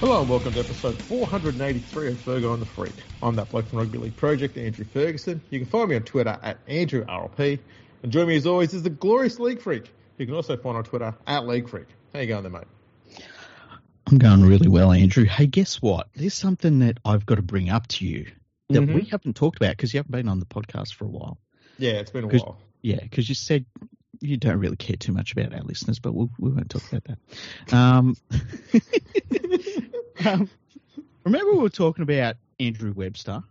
Hello and welcome to episode 483 of Fergo and the Freak. I'm that bloke from Rugby League Project, Andrew Ferguson. You can find me on Twitter at AndrewRLP. And join me as always is the glorious League Freak. You can also find on Twitter at League Freak. How you going there, mate? I'm going really well, Andrew. Hey, guess what? There's something that I've got to bring up to you that Mhm. we haven't talked about because you haven't been on the podcast for a while. Yeah, it's been a while. Yeah, because you said you don't really care too much about our listeners, but we'll, we won't talk about that. Um, um, remember we were talking about Andrew Webster?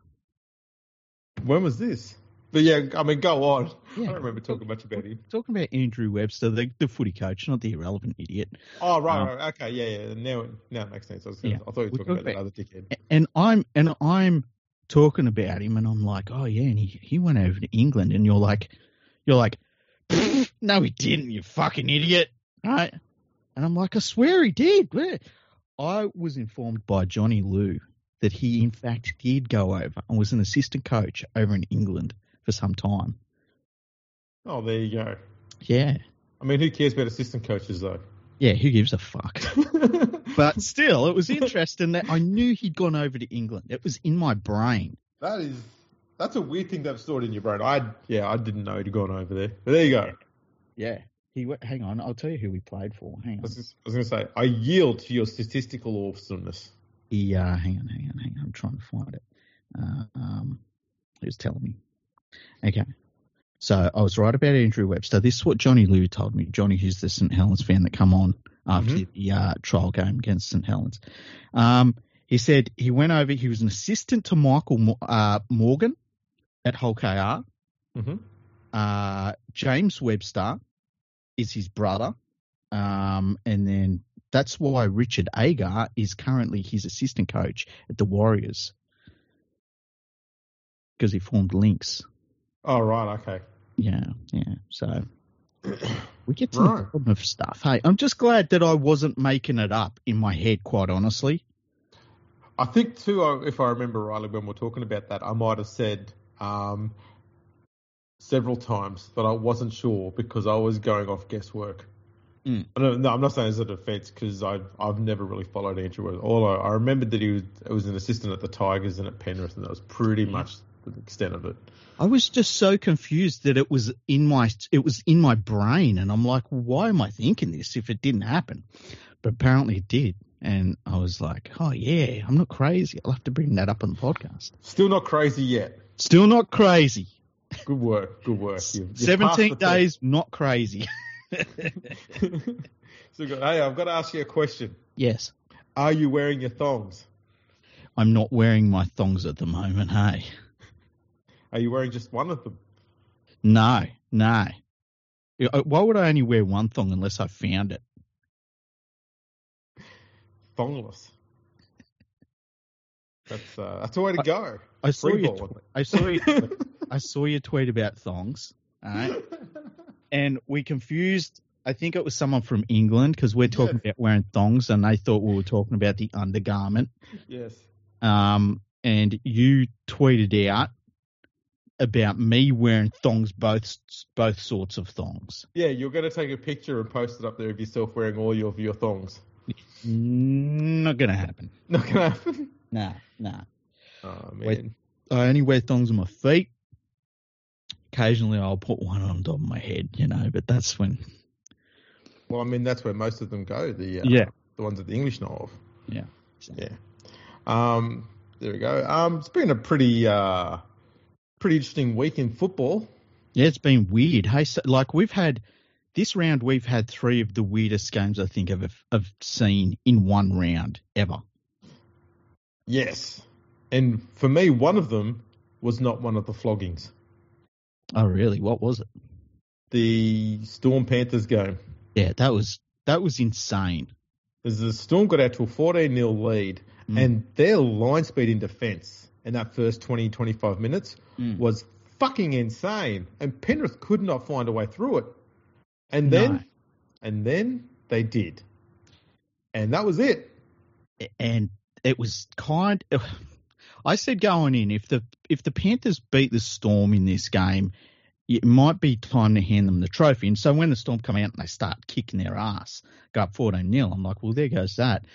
When was this? But yeah, I mean, go on. I don't remember talking much about him. Talking about Andrew Webster, the, the footy coach, not the irrelevant idiot. Oh, right, Um, right. Okay, yeah, yeah. Now, it- now it makes sense. I, was gonna, Yeah. I thought you were We talking about about- other dickhead. and I'm and I'm talking about him, and I'm like, oh yeah, and he he went over to England, and you're like, you're like, no, he didn't, you fucking idiot, right? And I'm like, I swear he did. I was informed by Johnny Lou that he in fact did go over and was an assistant coach over in England for some time. Oh, there you go. Yeah, I mean, who cares about assistant coaches, though? yeah, who gives a fuck? But still, it was interesting that I knew he'd gone over to England. It was in my brain. That is that's a weird thing to have stored in your brain. I yeah, I didn't know he'd gone over there. But there you go. Yeah. He went, hang on, I'll tell you who he played for. Hang on. I was going to say, I yield to your statistical awesomeness. He, uh, hang on, hang on, hang on. I'm trying to find it. Uh, um, he was telling me. Okay. So I was right about Andrew Webster. This is what Johnny Lou told me. Johnny, who's the St. Helens fan that come on after Mhm. the uh, trial game against St. Helens. Um, he said he went over, he was an assistant to Michael uh, Morgan at Hull KR. Mm-hmm. Uh, James Webster is his brother. Um, and then that's why Richard Agar is currently his assistant coach at the Warriors because he formed links. Oh, right, okay. Yeah, yeah. So we get to the Right. bottom of stuff. Hey, I'm just glad that I wasn't making it up in my head, quite honestly. I think, too, if I remember rightly, when we're talking about that, I might have said um, several times that I wasn't sure because I was going off guesswork. Mm. I don't, no, I'm not saying it's a defence because I've I've never really followed Andrew. Webster. All I, I remembered that he was was an assistant at the Tigers and at Penrith, and that was pretty much the extent of it. I was just so confused that it was in my it was in my brain, and I'm like, why am I thinking this if it didn't happen? But apparently it did, and I was like, oh yeah, I'm not crazy. I'll have to bring that up on the podcast. Still not crazy yet. Still not crazy. Good work. Good work. You've- you've Seventeen the test. days, not crazy. so good. Hey, I've got to ask you a question. yes, Are you wearing your thongs? I'm not wearing my thongs at the moment. Hey, Are you wearing just one of them? no, no. Why would I only wear one thong unless I found it? Thongless. That's uh, that's the way to go. I saw Free you. Tw- I saw you. I saw your tweet about thongs. All right. and we confused. I think it was someone from England because we're talking about wearing thongs, and they thought we were talking about the undergarment. yes. Um, and you tweeted out about me wearing thongs, both both sorts of thongs. Yeah, you're going to take a picture and post it up there of yourself wearing all your, of your thongs. Not gonna happen. Not going to happen. Nah, nah. Oh, man. I only wear thongs on my feet. Occasionally, I'll put one on top of my head, you know, but that's when. Well, I mean, that's where most of them go. The uh, Yeah. the ones that the English know of. Yeah. Yeah. Um, there we go. Um, it's been a pretty uh, pretty interesting week in football. Yeah, it's been weird. Hey, so, like we've had this round, we've had three of the weirdest games I think I've have seen in one round ever. Yes. And for me, one of them was not one of the floggings. Oh, really? What was it? The Storm Panthers game. Yeah, that was that was insane. As the Storm got out to a 14 0 lead, Mm. and their line speed in defence in that first 20, 25 minutes Mm. was fucking insane. And Penrith could not find a way through it. And then, No. and then they did. And that was it. and it was kind. I said going in if the if the Panthers beat the Storm in this game, it might be time to hand them the trophy. And so when the Storm come out and they start kicking their ass, go up fourteen 0 I'm like, well, there goes that.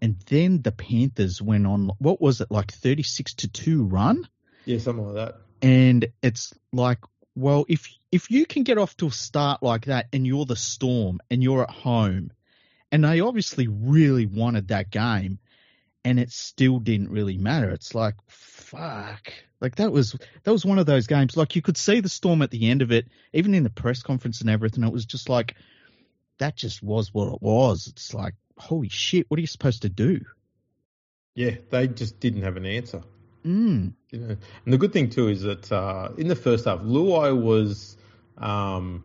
and then the Panthers went on. What was it like, thirty six to two run? Yeah, something like that. And it's like, well, if if you can get off to a start like that, and you're the Storm, and you're at home, and they obviously really wanted that game, and it still didn't really matter. It's like, fuck. Like that was that was one of those games. Like you could see the storm at the end of it, even in the press conference and everything. It was just like that just was what it was. It's like, holy shit, what are you supposed to do? Yeah, they just didn't have an answer. Mm. You know, and the good thing too is that uh, in the first half, Luai was um,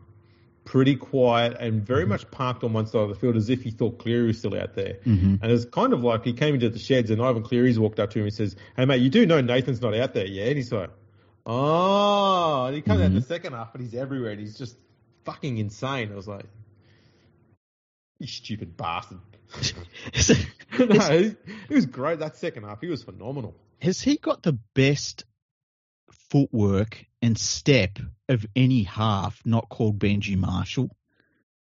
pretty quiet and very Mm-hmm. much parked on one side of the field as if he thought Cleary was still out there. Mhm. And it's kind of like he came into the sheds and Ivan Cleary's walked up to him and says, Hey mate, you do know Nathan's not out there, yeah? And he's like, Oh, and he comes out in the second half, but he's everywhere and he's just fucking insane. I was like, You stupid bastard. It- no, he was great that second half. He was phenomenal. has he got the best footwork and step of any half not called Benji Marshall?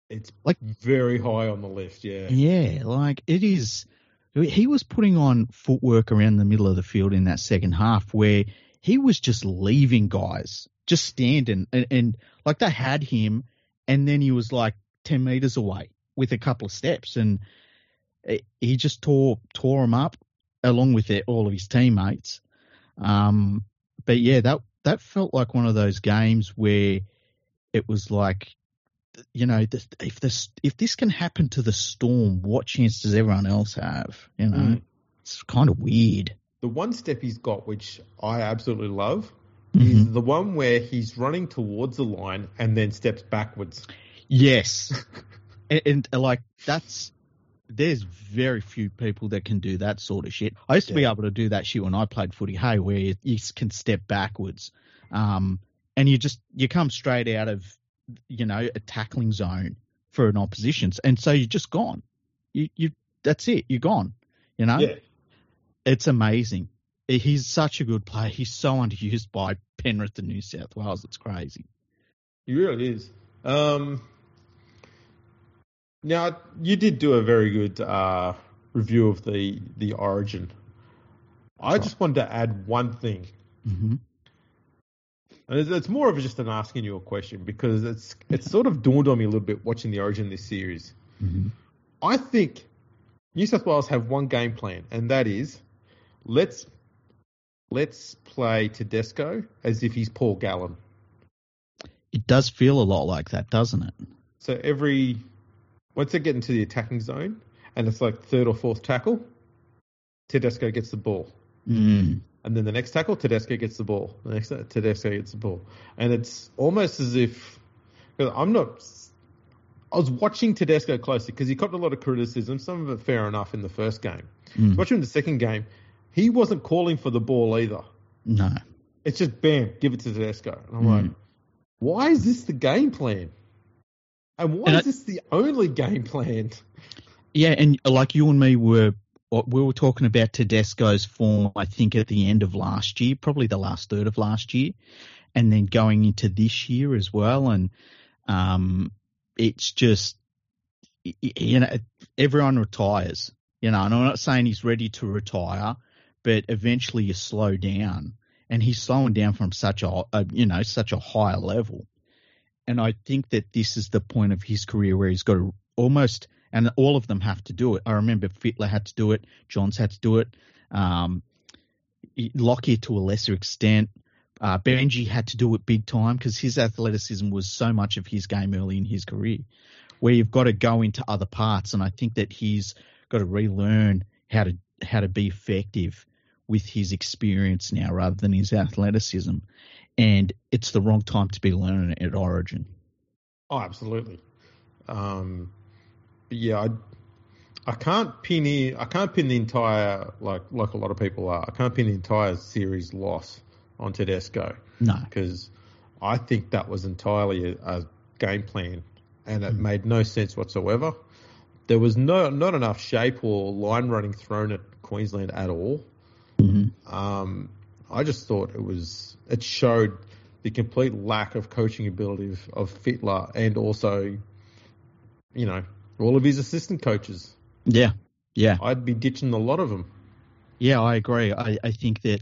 It's Like- very high on the list, yeah. Yeah, like it is. He was putting on footwork around the middle of the field in that second half where he was just leaving guys, just standing, and, and like they had him, and then he was like 10 meters away with a couple of steps, and it- he just tore tore him up along with it, all of his teammates. Um, but yeah, that that felt like one of those games where it was like you know, if this if this can happen to the Storm, what chance does everyone else have? You know, Mm. it's kind of weird. The one step he's got, which I absolutely love, Mhm. is the one where he's running towards the line and then steps backwards. Yes, and, and like that's there's very few people that can do that sort of shit. I used to be able to do that shit when I played footy. Hey, where you, you can step backwards, um, and you just you come straight out of you know a tackling zone for an opposition, and so you're just gone. You you that's it. You're gone. You know. Yeah. it's amazing. He's such a good player. He's so underused by Penrith and New South Wales. It's crazy. He really is. Um, now, you did do a very good uh, review of the, the origin. I Right. just wanted to add one thing. Mm-hmm. And it's, it's more of just an asking you a question because it's it's sort of dawned on me a little bit watching the origin of this series. Mm-hmm. I think New South Wales have one game plan, and that is let's let's play Tedesco as if he's Paul Gallen. It does feel a lot like that, doesn't it? So every once they get into the attacking zone, and it's like third or fourth tackle, Tedesco gets the ball, Mm. and then the next tackle, Tedesco gets the ball. The next Tedesco gets the ball, and it's almost as if because I'm not. I was watching Tedesco closely because he copped a lot of criticism, some of it fair enough in the first game. Mm. Watching the second game, he wasn't calling for the ball either. No. It's just bam, give it to Tedesco. And I'm Mm. like, why is this the game plan? And why And is I- this the only game plan? Yeah, and like you and me were, we were talking about Tedesco's form. I think at the end of last year, probably the last third of last year, and then going into this year as well. And um, it's just, you know, everyone retires. You know, and I'm not saying he's ready to retire, but eventually you slow down, and he's slowing down from such a, a you know, such a high level. And I think that this is the point of his career where he's got to almost, and all of them have to do it. I remember Fittler had to do it, Johns had to do it, um, Lockyer to a lesser extent. Uh, Benji had to do it big time because his athleticism was so much of his game early in his career, where you've got to go into other parts. And I think that he's got to relearn how to how to be effective with his experience now rather than his athleticism. And it's the wrong time to be learning it at Origin. Oh, absolutely. Um, yeah, I, I can't pin in, I can't pin the entire like like a lot of people are. I can't pin the entire series loss on Tedesco No. because I think that was entirely a, a game plan and it Mm. made no sense whatsoever. There was no not enough shape or line running thrown at Queensland at all. hmm Um, I just thought it was it showed the complete lack of coaching ability of, of Fittler and also, you know, all of his assistant coaches. Yeah. Yeah, I'd be ditching a lot of them. yeah, I agree. I, I think that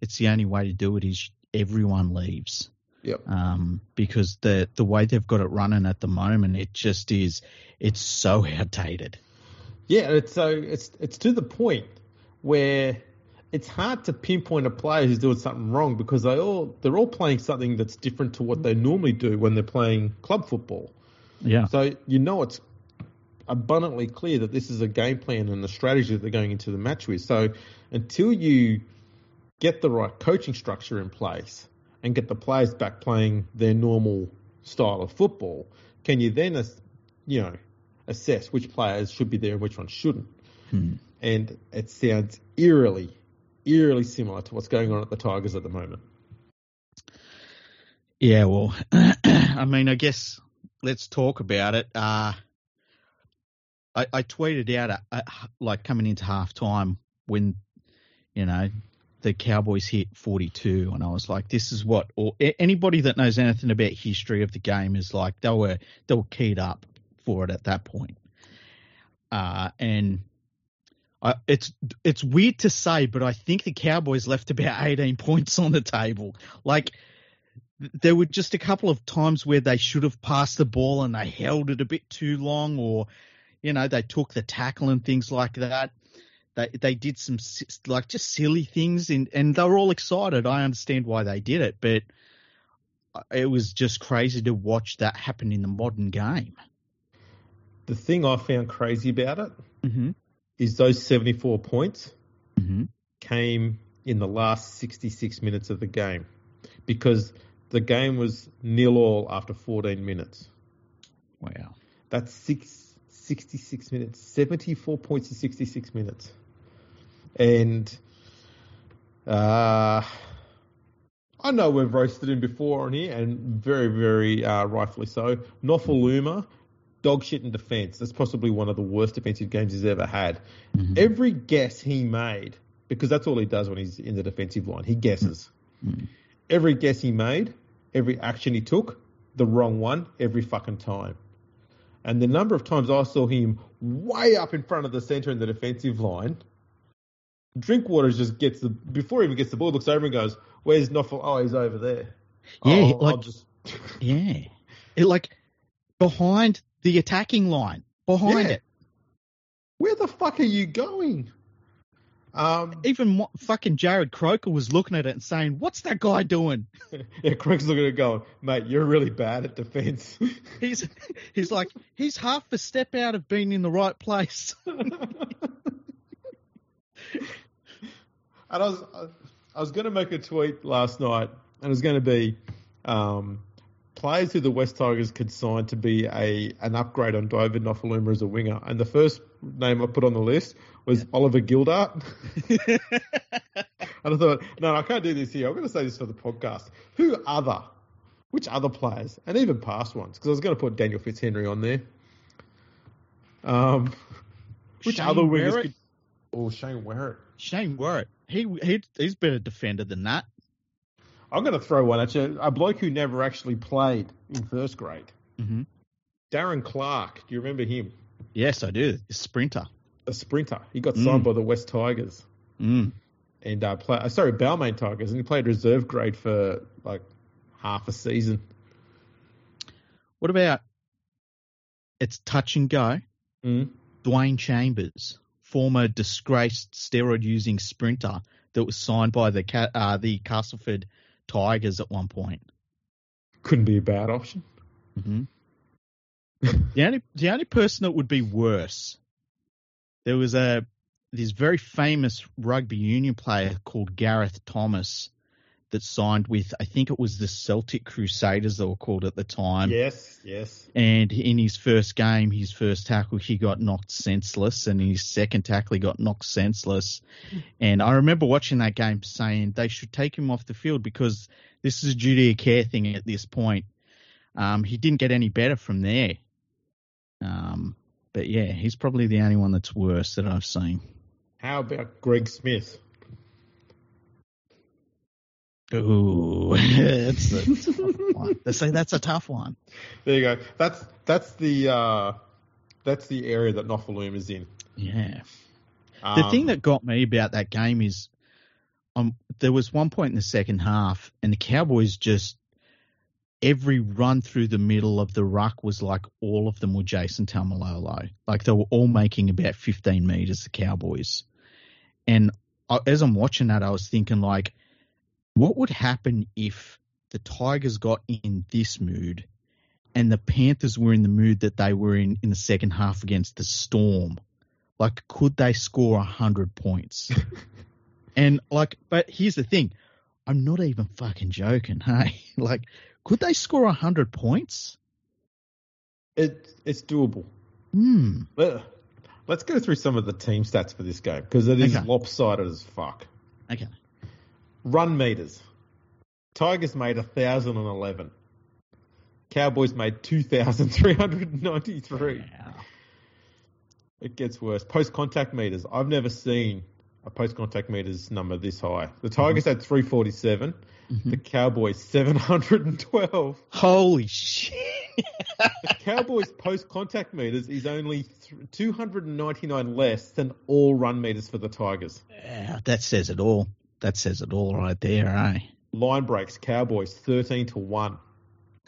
it's the only way to do it is everyone leaves. Yep. Um, because the the way they've got it running at the moment, it just is. It's so outdated. Yeah, it's so it's it's to the point where it's hard to pinpoint a player who's doing something wrong because they all they're all playing something that's different to what they normally do when they're playing club football. Yeah. So you know it's abundantly clear that this is a game plan and a strategy that they're going into the match with. So until you get the right coaching structure in place and get the players back playing their normal style of football, can you then, you know, assess which players should be there and which ones shouldn't? Hmm. And it sounds eerily, eerily similar to what's going on at the Tigers at the moment. Yeah, well, I mean, I guess let's talk about it. Uh, I, I tweeted out, uh, uh, like, coming into half time when, you know, the Cowboys hit 42, and I was like, this is what, or a- anybody that knows anything about history of the game is like, they were, they were keyed up for it at that point. Uh, and I, it's it's weird to say, but I think the Cowboys left about 18 points on the table. Like, there were just a couple of times where they should have passed the ball and they held it a bit too long, or you know they took the tackle and things like that. They they did some like just silly things, and and they were all excited. I understand why they did it, but it was just crazy to watch that happen in the modern game. The thing I found crazy about it Mm-hmm. Is those 74 points Mm-hmm. came in the last 66 minutes of the game because the game was nil all after 14 minutes. Wow. That's six, 66 minutes, 74 points in 66 minutes. And uh, I know we've roasted him before on here, and very, very uh, rightfully so. Nofoaluma, dog shit in defence. That's possibly one of the worst defensive games he's ever had. Mhm. Every guess he made, because that's all he does when he's in the defensive line, he guesses. Mhm. Every guess he made, every action he took, the wrong one every fucking time. And the number of times I saw him way up in front of the centre in the defensive line, Drinkwater just gets the before he even gets the ball, looks over and goes, "Where's Noffel? Oh, he's over there." Yeah, oh, like- just Yeah. It like behind the attacking line, behind Yeah. it. where the fuck are you going? Um, Even fucking Jarrod Croker was looking at it and saying, "What's that guy doing?" yeah, Craig's looking at it going, mate, you're really bad at defence. He's he's like he's half a step out of being in the right place. And I was I was going to make a tweet last night, and it was going to be um, players who the West Tigers could sign to be a an upgrade on David Nofoaluma as a winger. And the first name I put on the list was Oliver Gildart. and I thought, no, I can't do this here. I'm going to say this for the podcast. Who other? Which other players? And even past ones, because I was going to put Daniel Fitzhenry on there. Um, which Shane other wingers could? Oh, Shane Werrett. Shane Werrett, he he he's better defender than that. I'm going to throw one at you. A bloke who never actually played in first grade. Mm-hmm. Darren Clark. Do you remember him? Yes, I do. A sprinter. A sprinter. He got signed Mm. by the West Tigers Mm. and uh, play, uh, sorry, Balmain Tigers, and he played reserve grade for like half a season. What about it's touch and go? Mm. Dwain Chambers, former disgraced steroid using sprinter that was signed by the uh, the Castleford Tigers at one point. Couldn't be a bad option. hmm the only the only person that would be worse, there was a this very famous rugby union player called Gareth Thomas that signed with I think it was the Celtic Crusaders they were called at the time. yes, yes. And in his first game, his first tackle, he got knocked senseless, and his second tackle, he got knocked senseless. And I remember watching that game saying they should take him off the field because this is a duty of care thing at this point. Um, he didn't get any better from there. Um, but yeah, he's probably the only one that's worse that I've seen. How about Greg Smith? Ooh, that's a tough one. They say that's a tough one. There you go. That's that's the uh, that's the area that Nofoaluma is in. Yeah. The Um, thing that got me about that game is, um, there was one point in the second half, and the Cowboys just every run through the middle of the ruck was like all of them were Jason Taumalolo. Like they were all making about 15 meters. The Cowboys, and I, as I'm watching that, I was thinking like, what would happen if the Tigers got in this mood? And the Panthers were in the mood that they were in in the second half against the Storm like, could they score a hundred points? and like, but here's the thing, I'm not even fucking joking. Hey, like, could they score a hundred points? it, it's doable. Hmm. Let, let's go through some of the team stats for this game because it is Okay. lopsided as fuck. Okay. Run meters. Tigers made 1,011. Cowboys made 2,393. Wow. It gets worse. Post contact meters. I've never seen a post contact meters number this high. The Tigers had 347. Mhm. The Cowboys 712. Holy shit! The Cowboys post contact meters is only th- 299 less than all run meters for the Tigers. Yeah, that says it all. That says it all right there, eh? Line breaks, Cowboys 13 to 1.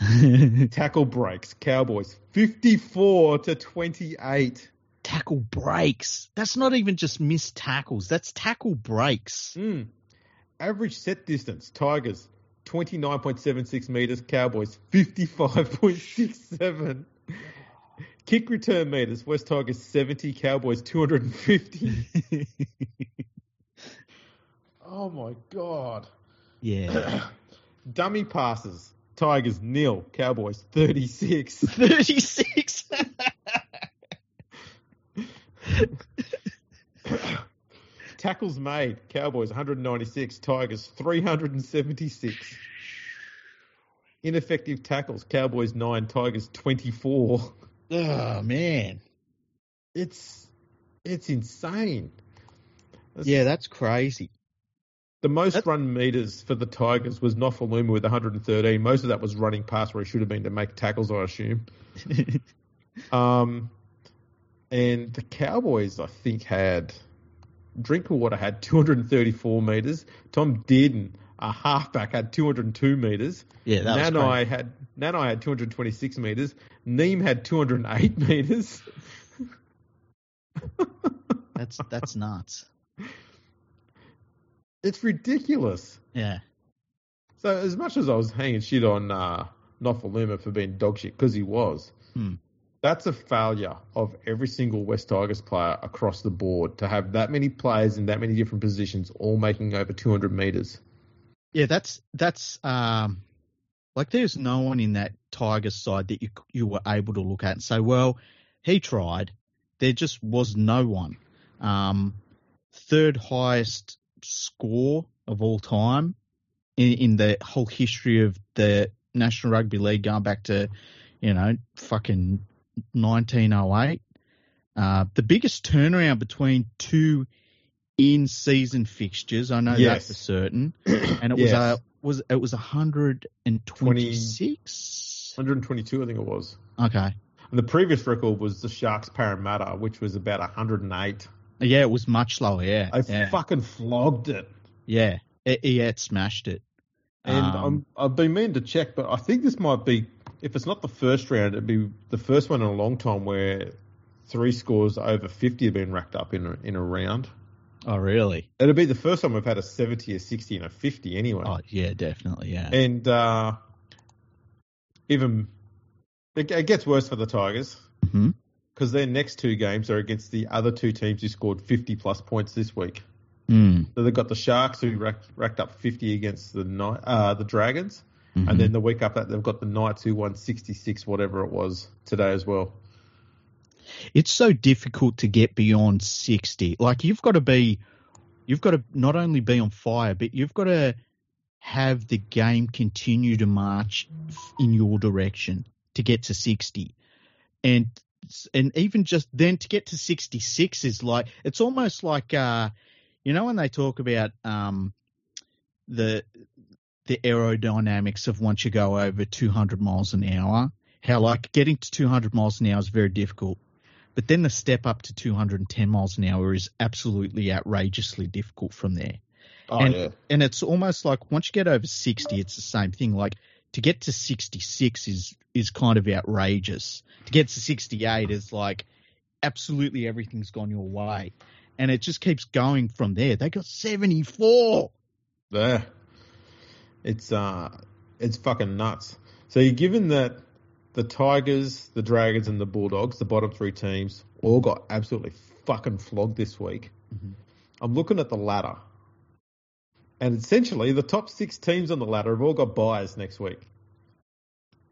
eh? Tackle breaks, Cowboys 54 to 28. tackle breaks. That's not even just missed tackles. That's tackle breaks. Mm. Average set distance, Tigers 29.76 meters, Cowboys 55.67. Kick return meters, West Tigers 70, Cowboys 250. oh my god. yeah. Dummy passes, Tigers nil, Cowboys 36. 36. Tackles made, Cowboys 196, Tigers 376. Ineffective tackles, Cowboys 9, Tigers 24. oh, man. It's it's insane. That's- Yeah, that's crazy. The most That- run meters for the Tigers was Nofoaluma with 113. Most of that was running past where he should have been to make tackles, I assume. Um, and the Cowboys, I think, had Drinkwater had 234 meters. Tom Dearden, a halfback, had 202 meters. yeah, that was Nanai had Nanai had 226 meters. Neem had 208 meters. That's that's nuts. It's ridiculous. Yeah. So as much as I was hanging shit on uh, Nofoaluma for being dog shit because he was, Hmm. that's a failure of every single West Tigers player across the board to have that many players in that many different positions all making over 200 meters. Yeah, that's that's um like there's no one in that Tigers side that you you were able to look at and say, well, he tried. There just was no one. Um, third highest score of all time in, in the whole history of the National Rugby League, going back to you know fucking 1908. Uh, the biggest turnaround between two in-season fixtures, I know that Yes. for certain, and it was a was it was 126. 122, I think it was. Okay, And the previous record was the Sharks Parramatta, which was about 108. Yeah, it was much lower. Yeah, I yeah, fucking flogged it. yeah. It, yeah, it smashed it. And Um, I'm, I've been meaning to check, but I think this might be, if it's not the first round, it'd be the first one in a long time where three scores over 50 have been racked up in a, in a round. Oh, really? It'll be the first time we've had a 70, a 60, and a 50 anyway. Oh, yeah, definitely. Yeah. And uh, even it, it gets worse for the Tigers Mhm. Because their next two games are against the other two teams who scored 50 plus points this week. Mm. So they've got the Sharks who racked, racked up 50 against the uh, the Dragons, Mhm. and then the week after that they've got the Knights who won 66 whatever it was today as well. it's so difficult to get beyond 60. Like you've got to be, you've got to not only be on fire, but you've got to have the game continue to march in your direction to get to 60. And, and even just then to get to 66 is like, it's almost like, uh, you know, when they talk about, um, the, the aerodynamics of once you go over 200 miles an hour, how like getting to 200 miles an hour is very difficult But then the step up to 210 miles an hour is absolutely outrageously difficult from there. Oh and, yeah. and it's almost like once you get over 60, it's the same thing. Like to get to 66 is is kind of outrageous. To get to 68 is like absolutely everything's gone your way, and it just keeps going from there. They got 74. Yeah. It's uh it's fucking nuts. So you're given that the Tigers, the Dragons and the Bulldogs, the bottom three teams, all got absolutely fucking flogged this week. Mhm. I'm looking at the ladder. And essentially the top six teams on the ladder have all got buys next week.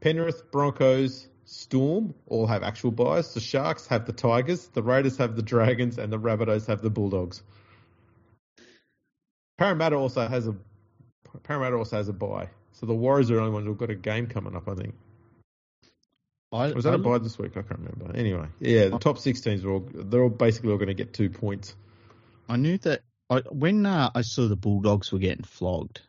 Penrith, Broncos, Storm all have actual buys. The Sharks have the Tigers, the Raiders have the Dragons, and the Rabbitohs have the Bulldogs. Parramatta also has a Parramatta also has a buy. So the Warriors are the only ones who've got a game coming up, I think. I, Was that I a buy this week? I can't remember. Anyway, yeah, the top six teams are all they're all basically all going to get two points. I knew that I, when uh, I saw the Bulldogs were getting flogged,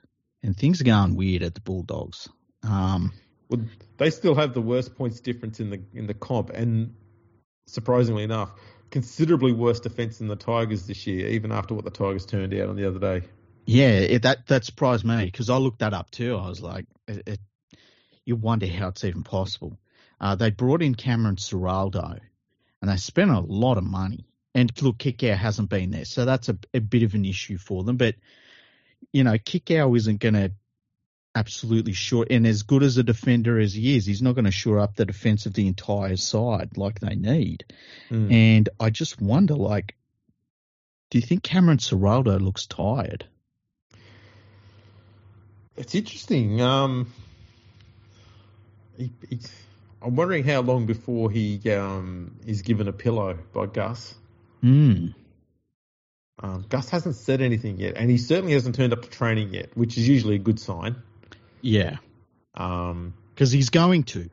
and things are going weird at the Bulldogs. Um, Well, they still have the worst points difference in the in the comp, and surprisingly enough, considerably worse defense than the Tigers this year, even after what the Tigers turned out on the other day. yeah, it, that that surprised me because I looked that up too. I was like, it, it, you wonder how it's even possible. Uh, they brought in Cameron Ciraldo, and they spent a lot of money. And look, Kikau hasn't been there, so that's a, a bit of an issue for them. But you know, Kikau isn't going to absolutely shore, and as good as a defender as he is, he's not going to shore up the defense of the entire side like they need. Mm. And I just wonder, like, do you think Cameron Ciraldo looks tired? It's interesting. Um, he, he, I'm wondering how long before he um, is given a pillow by Gus. Hmm. Um, Gus hasn't said anything yet, and he certainly hasn't turned up to training yet, which is usually a good sign. Yeah, Um, because he's going to.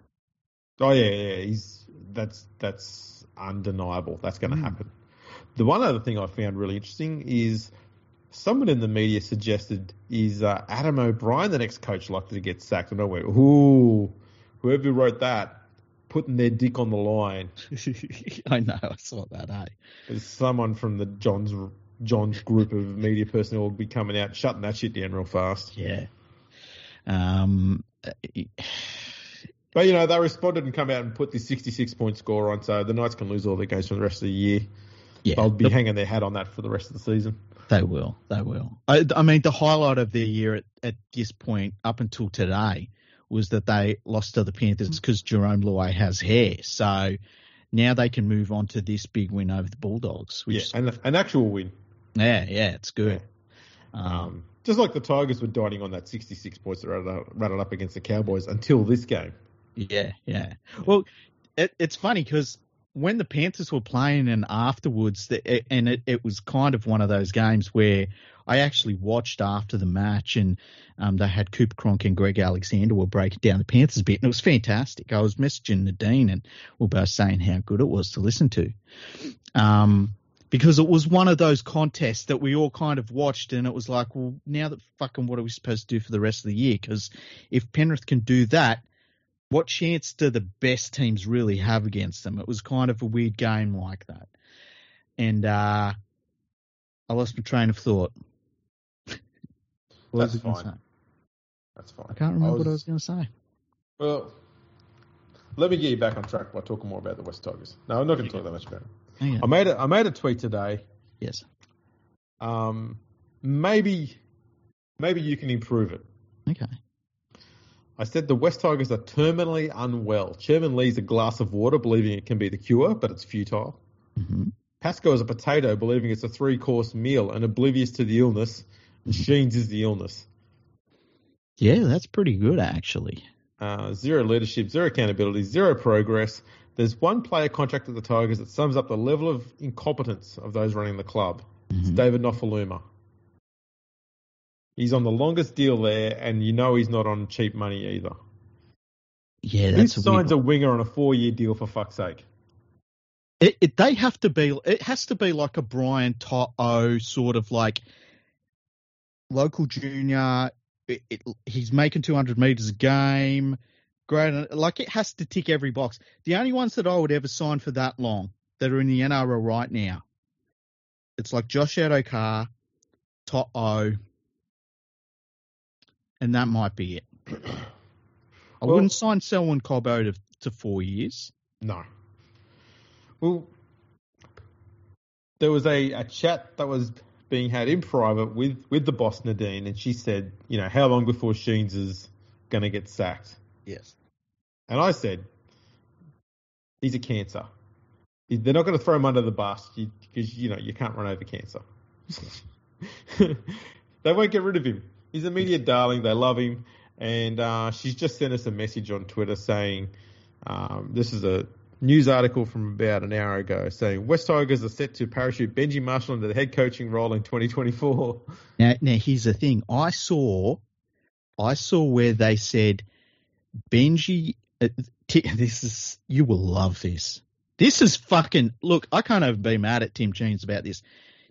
oh yeah, yeah, he's that's that's undeniable. That's going to Mm. happen. The one other thing I found really interesting is someone in the media suggested is uh, Adam O'Brien the next coach likely to get sacked, and I went, ooh, whoever wrote that, putting their dick on the line. I know, I saw that. Eh? Someone from the John's John's group of media personnel will be coming out shutting that shit down real fast. Yeah. Um. But you know they responded and come out and put this 66 point score on, so the Knights can lose all their games for the rest of the year. Yeah, They'll be the- hanging their hat on that for the rest of the season. They will. They will. I, I mean, the highlight of their year at, at this point, up until today, was that they lost to the Panthers because Jarome Luai has hair. So now they can move on to this big win over the Bulldogs. Yeah, Which, and an actual win. yeah, yeah, it's good. Um, Um, just like the Tigers were dining on that 66 points that rattled up, rattled up against the Cowboys until this game. yeah, yeah. Well, it, it's funny because when the Panthers were playing and afterwards, the, and it, it was kind of one of those games where I actually watched after the match and um, they had Cooper Cronk and Greg Alexander were breaking down the Panthers bit and it was fantastic. I was messaging Nadine and we were both saying how good it was to listen to. Um, because it was one of those contests that we all kind of watched and it was like, well, now that fucking what are we supposed to do for the rest of the year? Because if Penrith can do that, what chance do the best teams really have against them? It was kind of a weird game like that. And uh, I lost my train of thought. What That's was I gonna fine. say? That's fine. I can't remember what I was going to say. Well, let me get you back on track by talking more about the West Tigers. No, I'm not going to talk that much about it. I made a, I made a tweet today. yes. Um, maybe, maybe you can improve it. Okay. I said the West Tigers are terminally unwell. Chairman Lee's a glass of water, believing it can be the cure, but it's futile. hmm Pascoe is a potato, believing it's a three-course meal, and oblivious to the illness. And Sheens is the illness. Yeah, that's pretty good actually. Uh, zero leadership, zero accountability, zero progress. There's one player contract at the Tigers that sums up the level of incompetence of those running the club. It's Mhm. David Nofoaluma. He's on the longest deal there, and you know he's not on cheap money either. Yeah, Who that's a signs a winger on a four-year deal for fuck's sake? It, it, they have to be. It has to be like a Brian To'o sort of like local junior. It, it, he's making 200 meters a game. Great, like it has to tick every box. The only ones that I would ever sign for that long that are in the NRL right now. It's like Josh Addo-Carr, To'o, and that might be it. I Well- wouldn't sign Selwyn Cobbo to, to four years. No. Well, there was a, a chat that was being had in private with, with the boss Nadine, and she said, you know, how long before Sheens is going to get sacked? Yes. And I said, he's a cancer. They're not going to throw him under the bus because, you know, you can't run over cancer. they won't get rid of him. He's a media darling. They love him. And uh, she's just sent us a message on Twitter saying, um, this is a news article from about an hour ago saying West Tigers are set to parachute Benji Marshall into the head coaching role in 2024. Now, now here's the thing. I saw, I saw where they said Benji. Uh, t- this is you will love this. This is fucking look. I can't even be mad at Tim Sheens about this.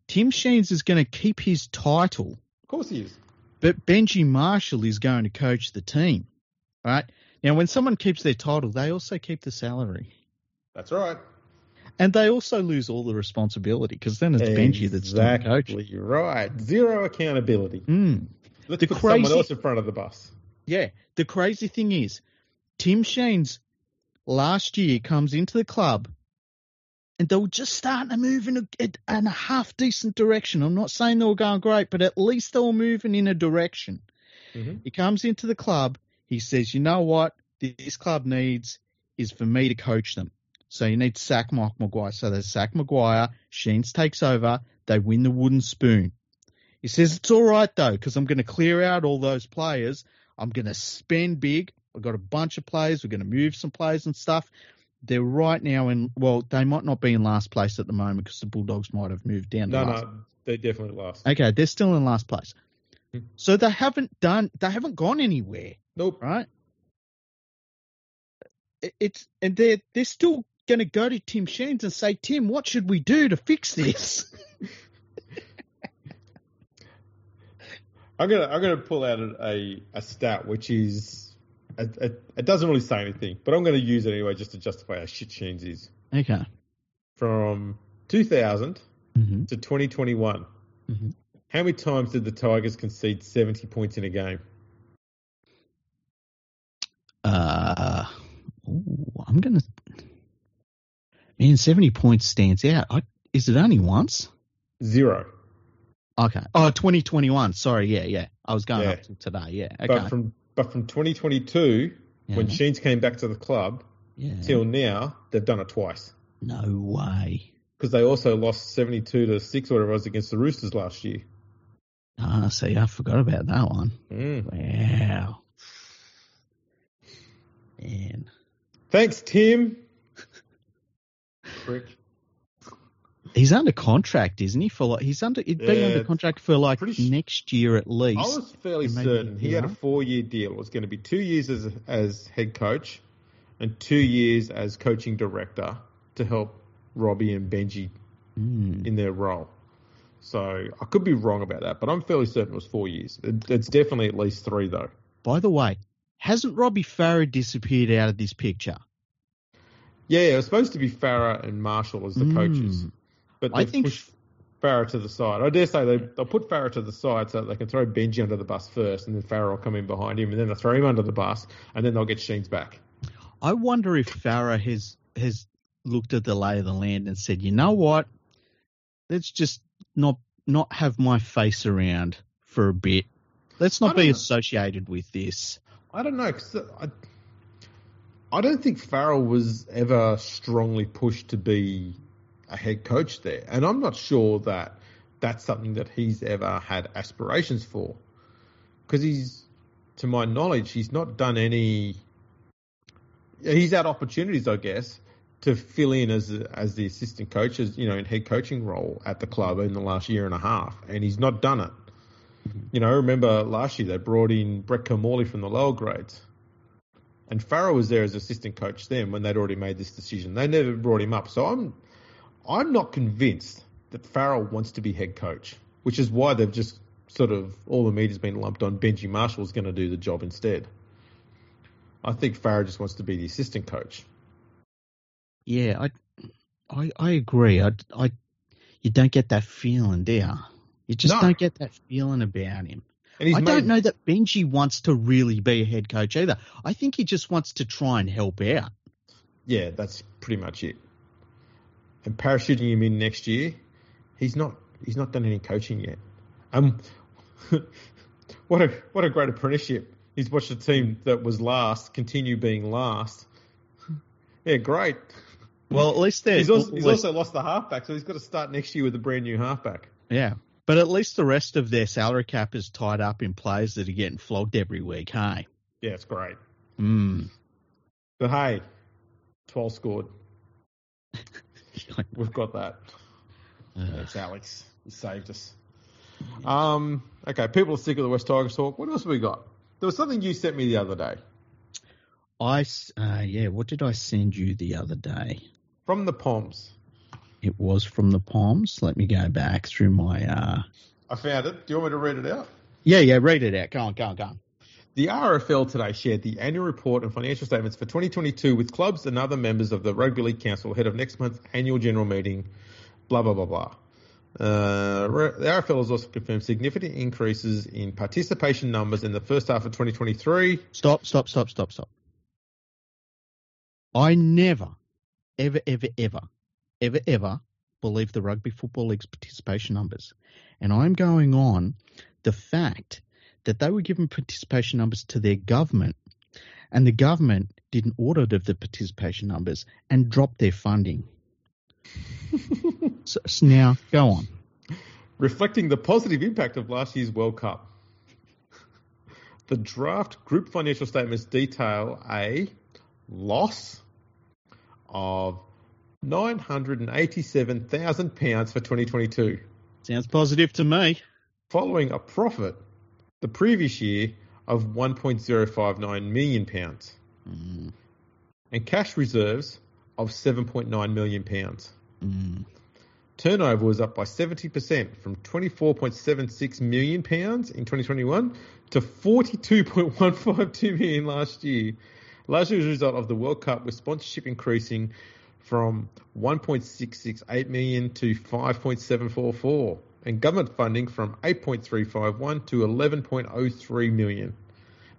Tim Sheens is going to keep his title, Of course he is. but Benji Marshall is going to coach the team. Right now, when someone keeps their title, they also keep the salary, That's right. and they also lose all the responsibility because then it's Benji that's doing coaching. Exactly right. Zero accountability. Mm. Let's The put someone else in front of the bus. Yeah. The crazy thing is, Tim Sheens last year comes into the club and they were just starting to move in a, in a half decent direction. I'm not saying they were going great, but at least they were moving in a direction. Mhm. He comes into the club. He says, you know what this club needs is for me to coach them. So you need to sack Mike Maguire. So they sack Maguire. Sheens takes over. They win the wooden spoon. He says, it's all right though, because I'm going to clear out all those players. I'm going to spend big. I've got a bunch of players. We're going to move some players and stuff. They're right now in, well, they might not be in last place at the moment because the Bulldogs might have moved down. No, last. no, they definitely lost. Okay, they're still in last place. Hmm. So they haven't done, they haven't gone anywhere, Nope. right? It's, and they're, they're still going to go to Tim Sheens and say, Tim, what should we do to fix this? I'm gonna I'm gonna pull out a, a stat which is it, it, it doesn't really say anything, but I'm gonna use it anyway just to justify how shit Sheens is. okay. From 2000 hmm to 2021, Mhm. how many times did the Tigers concede 70 points in a game? Uh, ooh, I'm gonna. Man, seventy points stands out. I, is it only once? Zero. Okay. Oh, 2021. Sorry. Yeah, yeah. I was going Yeah. up to today. Yeah. Okay. But from but from 2022, when Sheens came back to the club yeah. till now, they've done it twice No way. because they also lost 72 to six or whatever it was against the Roosters last year. Ah, see, I forgot about that one. Mm. Wow. Man. Thanks, Tim. Prick. He's under contract, isn't he? For like, he's under he'd been Yeah, under contract for like next year at least. I was fairly certain he had a four-year deal. It was going to be two years as as head coach, and two years as coaching director to help Robbie and Benji Hmm. in their role. So I could be wrong about that, but I'm fairly certain it was four years. It, it's definitely at least three, though. By the way, hasn't Robbie Farah disappeared out of this picture? Yeah, it was supposed to be Farah and Marshall as the coaches, Mm. but I they think- pushed Farah to the side. I dare say they they'll put Farah to the side so they can throw Benji under the bus first, and then Farah will come in behind him, and then they'll throw him under the bus, and then they'll get Sheens back. I wonder if Farah has has looked at the lay of the land and said, you know what, let's just not not have my face around for a bit. Let's not be know. associated with this. I don't know because I, I don't think Farah was ever strongly pushed to be a head coach there, and I'm not sure that that's something that he's ever had aspirations for, because he's, to my knowledge, he's not done any. He's had opportunities, I guess, to fill in as as the assistant coach, as you know, in head coaching role at the club in the last year and a half, and he's not done it. You know, I remember last year they brought in Brett Kimmorley from the lower grades. And Farah was there as assistant coach then when they'd already made this decision. They never brought him up. So I'm I'm not convinced that Farah wants to be head coach, which is why they've just sort of all the media's been lumped on Benji Marshall's going to do the job instead. I think Farah just wants to be the assistant coach. Yeah, I I, I agree. I, I, you don't get that feeling, do you? You just No. don't get that feeling about him. I made, don't know that Benji wants to really be a head coach either. I think he just wants to try and help out. Yeah, that's pretty much it. And parachuting him in next year, he's not he's not done any coaching yet. Um, what a what a great apprenticeship. He's watched a team that was last continue being last. Yeah, great. Well, at least there's He's also, he's also lost the halfback, so he's got to start next year with a brand new halfback. yeah. But at least the rest of their salary cap is tied up in players that are getting flogged every week. Hey, Yeah, it's great. mm. But hey, 12 scored. We've got that. Thanks, Alex. You saved us. Um, okay, people are sick of the West Tigers talk. What else have we got? There was something you sent me the other day I uh, yeah. What did I send you the other day? from the Poms. It was from the Poms. Let me go back through my. uh I found it. Do you want me to read it out? Yeah, yeah. Read it out. Go on, go on, go on. The RFL today shared the annual report and financial statements for 2022 with clubs and other members of the Rugby League Council ahead of next month's annual general meeting. Blah blah blah blah. Uh, the RFL has also confirmed significant increases in participation numbers in the first half of 2023. Stop, stop, stop, stop, stop. I never, ever, ever, ever, ever, ever believe the Rugby Football League's participation numbers. And I'm going on the fact that they were given participation numbers to their government, and the government did an audit of the participation numbers and dropped their funding. so, so now, go on. reflecting the positive impact of last year's World Cup. The draft group financial statements detail a loss of £987,000 for 2022, Sounds positive to me. following a profit the previous year of £1.059 million Mm, and cash reserves of £7.9 million. mm, Turnover was up by 70% from 24.76 million pounds in 2021 to 42.152 million last year, largely as a result of the World Cup with sponsorship increasing from 1.668 million to 5.744 and government funding from 8.351 to 11.03 million,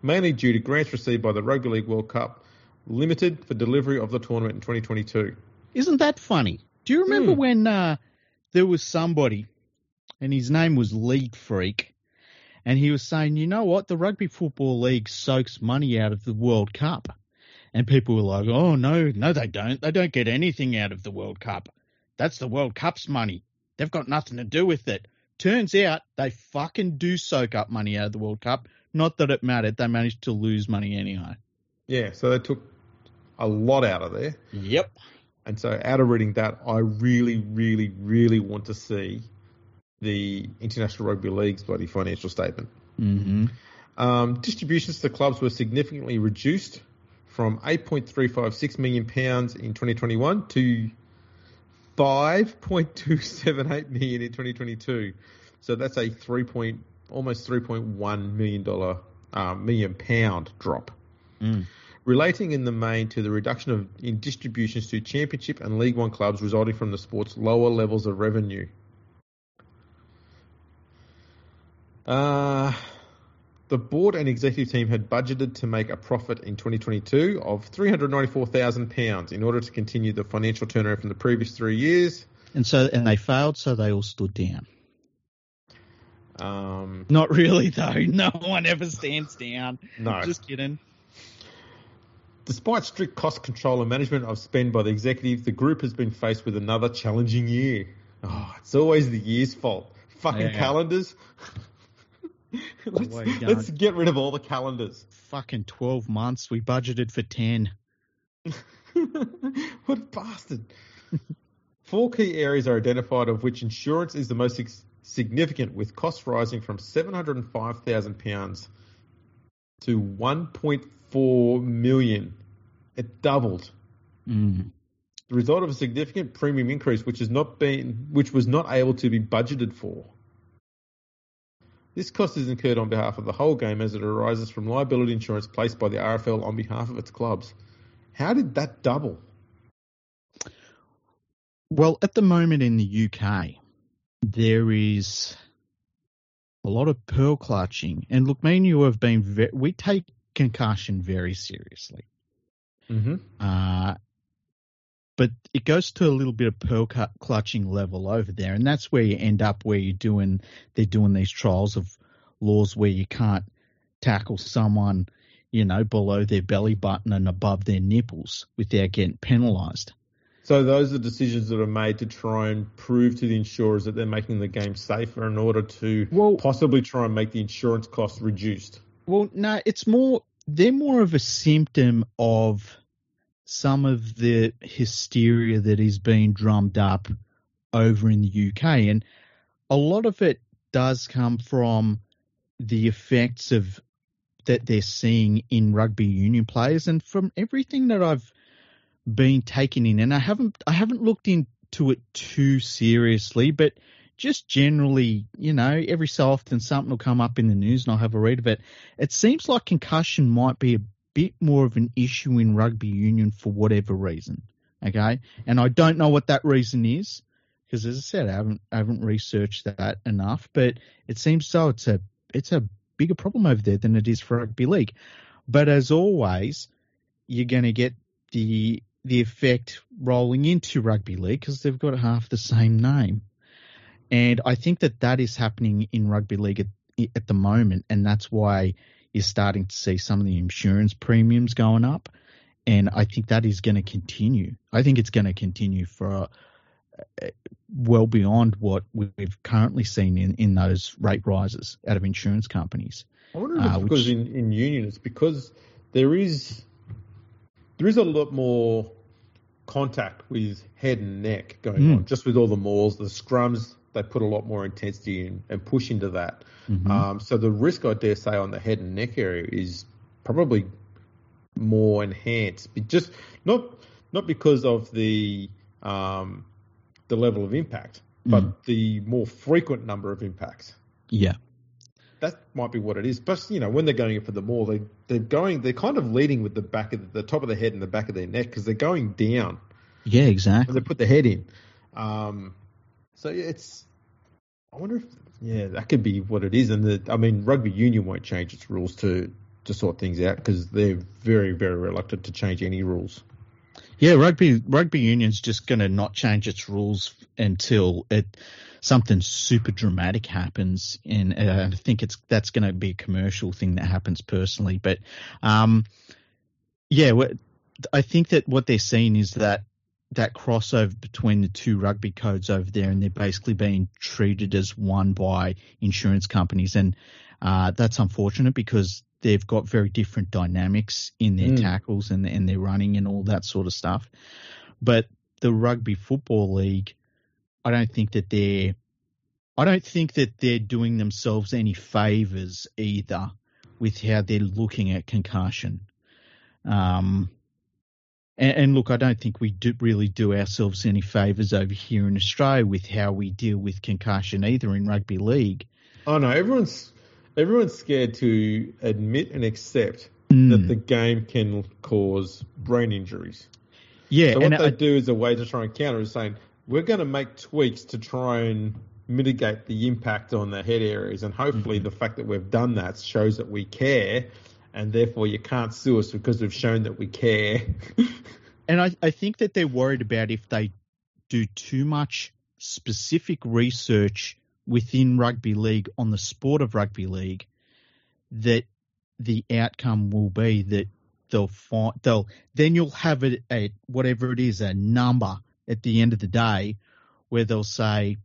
mainly due to grants received by the Rugby League World Cup Limited for delivery of the tournament in 2022. Isn't that funny? Do you remember Hmm. when uh, there was somebody, and his name was League Freak, and he was saying, you know what, the Rugby Football League soaks money out of the World Cup, and people were like, oh no, no, they don't. They don't get anything out of the World Cup. That's the World Cup's money. They've got nothing to do with it. Turns out they fucking do soak up money out of the World Cup. Not that it mattered. They managed to lose money anyhow. Yeah, so they took a lot out of there. Yep. And so, out of reading that, I really, really, really want to see the International Rugby League's bloody financial statement. Mm-hmm. Um, distributions to clubs were significantly reduced from 8.356 million pounds in 2021 to 5.278 million in 2022. So that's a three point, almost 3.1 million dollar, uh, million pound drop Mm. relating in the main to the reduction of in distributions to Championship and League One clubs resulting from the sport's lower levels of revenue. Uh, the board and executive team had budgeted to make a profit in 2022 of £394,000 in order to continue the financial turnaround from the previous three years. And so, and they failed, so they all stood down. Um, Not really, though. No one ever stands down. no. Just kidding. Despite strict cost control and management of spend by the executive, the group has been faced with another challenging year. Oh, it's always the year's fault. Fucking Yeah. calendars. let's, let's get rid of all the calendars. Fucking 12 months. We budgeted for 10. what a bastard. Four key areas are identified, of which insurance is the most sig- significant, with costs rising from £705,000 to £1.4 million. It doubled. Mm. the result of a significant premium increase which has not been which was not able to be budgeted for. This cost is incurred on behalf of the whole game as it arises from liability insurance placed by the RFL on behalf of its clubs. How did that double? Well, at the moment in the UK, there is a lot of pearl clutching, and look, me and you have been ve- we take concussion very seriously. Mm-hmm. Uh, but it goes to a little bit of pearl clutching level over there, and that's where you end up where you're doing they're doing these trials of laws where you can't tackle someone, you know, below their belly button and above their nipples without getting penalised. So those are decisions that are made to try and prove to the insurers that they're making the game safer in order to Well- possibly try and make the insurance costs reduced. Well, no, it's more they're more of a symptom of some of the hysteria that is being drummed up over in the UK, and a lot of it does come from the effects of that they're seeing in rugby union players, and from everything that I've been taken in, and I haven't I haven't looked into it too seriously, but just generally, you know, every so often something will come up in the news and I'll have a read of it. It seems like concussion might be a bit more of an issue in rugby union for whatever reason. Okay. And I don't know what that reason is because as I said, I haven't, I haven't researched that enough, but it seems so it's a, it's a bigger problem over there than it is for rugby league. But as always, you're going to get the, the effect rolling into rugby league because they've got half the same name. And I think that that is happening in rugby league at, at the moment, and that's why you're starting to see some of the insurance premiums going up. And I think that is going to continue. I think it's going to continue for uh, well beyond what we've currently seen in, in those rate rises out of insurance companies. I wonder if it's Uh, because which- in, in union it's because there is there is a lot more contact with head and neck going Mm. on, just with all the mauls, the scrums. They put a lot more intensity in and push into that. Mhm. Um, so the risk, I dare say, on the head and neck area is probably more enhanced. But just not not because of the um, the level of impact, but Mm. the more frequent number of impacts yeah. that might be what it is. But you know, when they're going in for the maul, they they're going they're kind of leading with the back of the, the top of the head and the back of their neck because they're going down Yeah, exactly. they put the head in. Um, so yeah, it's I wonder if yeah that could be what it is. And the I mean, rugby union won't change its rules to to sort things out because they're very very reluctant to change any rules. Yeah, rugby rugby union's just going to not change its rules until it something super dramatic happens, and uh, I think it's that's going to be a commercial thing that happens personally. But um, yeah, I think that what they're seeing is that that crossover between the two rugby codes over there, and they're basically being treated as one by insurance companies, and uh, that's unfortunate because they've got very different dynamics in their Mm. tackles and and their running and all that sort of stuff. But the rugby football league, I don't think that they're, I don't think that they're doing themselves any favors either with how they're looking at concussion. Um, and, and look, I don't think we do really do ourselves any favors over here in Australia with how we deal with concussion either in rugby league. Oh no, everyone's everyone's scared to admit and accept Mm. that the game can cause brain injuries. yeah, So what and they I, do as a way to try and counter is saying we're going to make tweaks to try and mitigate the impact on the head areas, and hopefully Mm-hmm. the fact that we've done that shows that we care, and therefore you can't sue us because we've shown that we care. And I, I think that they're worried about if they do too much specific research within rugby league on the sport of rugby league, that the outcome will be that they'll find they'll then you'll have it at whatever it is a number at the end of the day where they'll say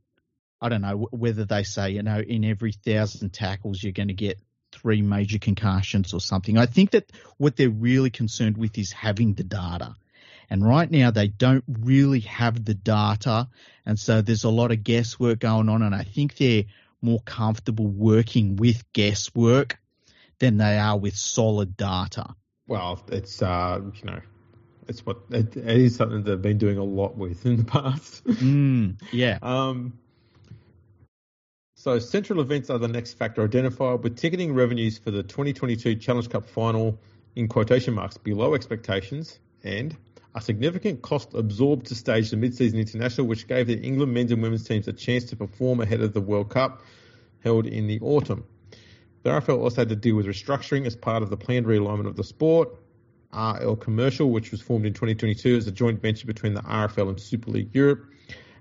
I don't know whether they say you know in every thousand tackles you're going to get three major concussions or something. I think that what they're really concerned with is having the data. And right now they don't really have the data. And so there's a lot of guesswork going on. And I think they're more comfortable working with guesswork than they are with solid data. well, it's uh, you know, it's what it, it is something they've been doing a lot with in the past. Mm, yeah. Um, so central events are the next factor identified with ticketing revenues for the 2022 Challenge Cup final in quotation marks below expectations and a significant cost absorbed to stage the mid-season international, which gave the England men's and women's teams a chance to perform ahead of the World Cup held in the autumn. The RFL also had to deal with restructuring as part of the planned realignment of the sport. RL Commercial, which was formed in 2022 as a joint venture between the RFL and Super League Europe,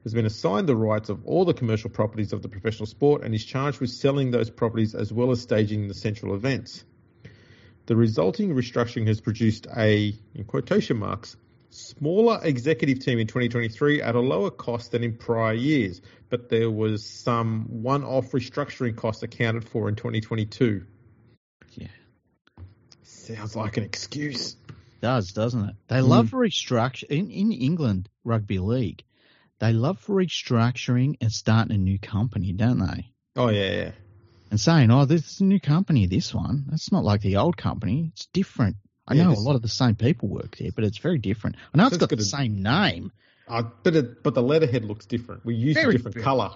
has been assigned the rights of all the commercial properties of the professional sport and is charged with selling those properties as well as staging the central events. The resulting restructuring has produced a, in quotation marks, smaller executive team in 2023 at a lower cost than in prior years, but there was some one-off restructuring costs accounted for in 2022. Yeah. Sounds like an excuse. Does, doesn't it? They hmm. love restructure in, in England rugby league. They love restructuring and starting a new company, don't they? Oh yeah, yeah. And saying, "Oh, this is a new company. This one. It's not like the old company. It's different." I Yeah, know a lot of the same people work there, but it's very different. I know it's got got the a- same name. Uh, but it, but the letterhead looks different. We used Very a different big. colour.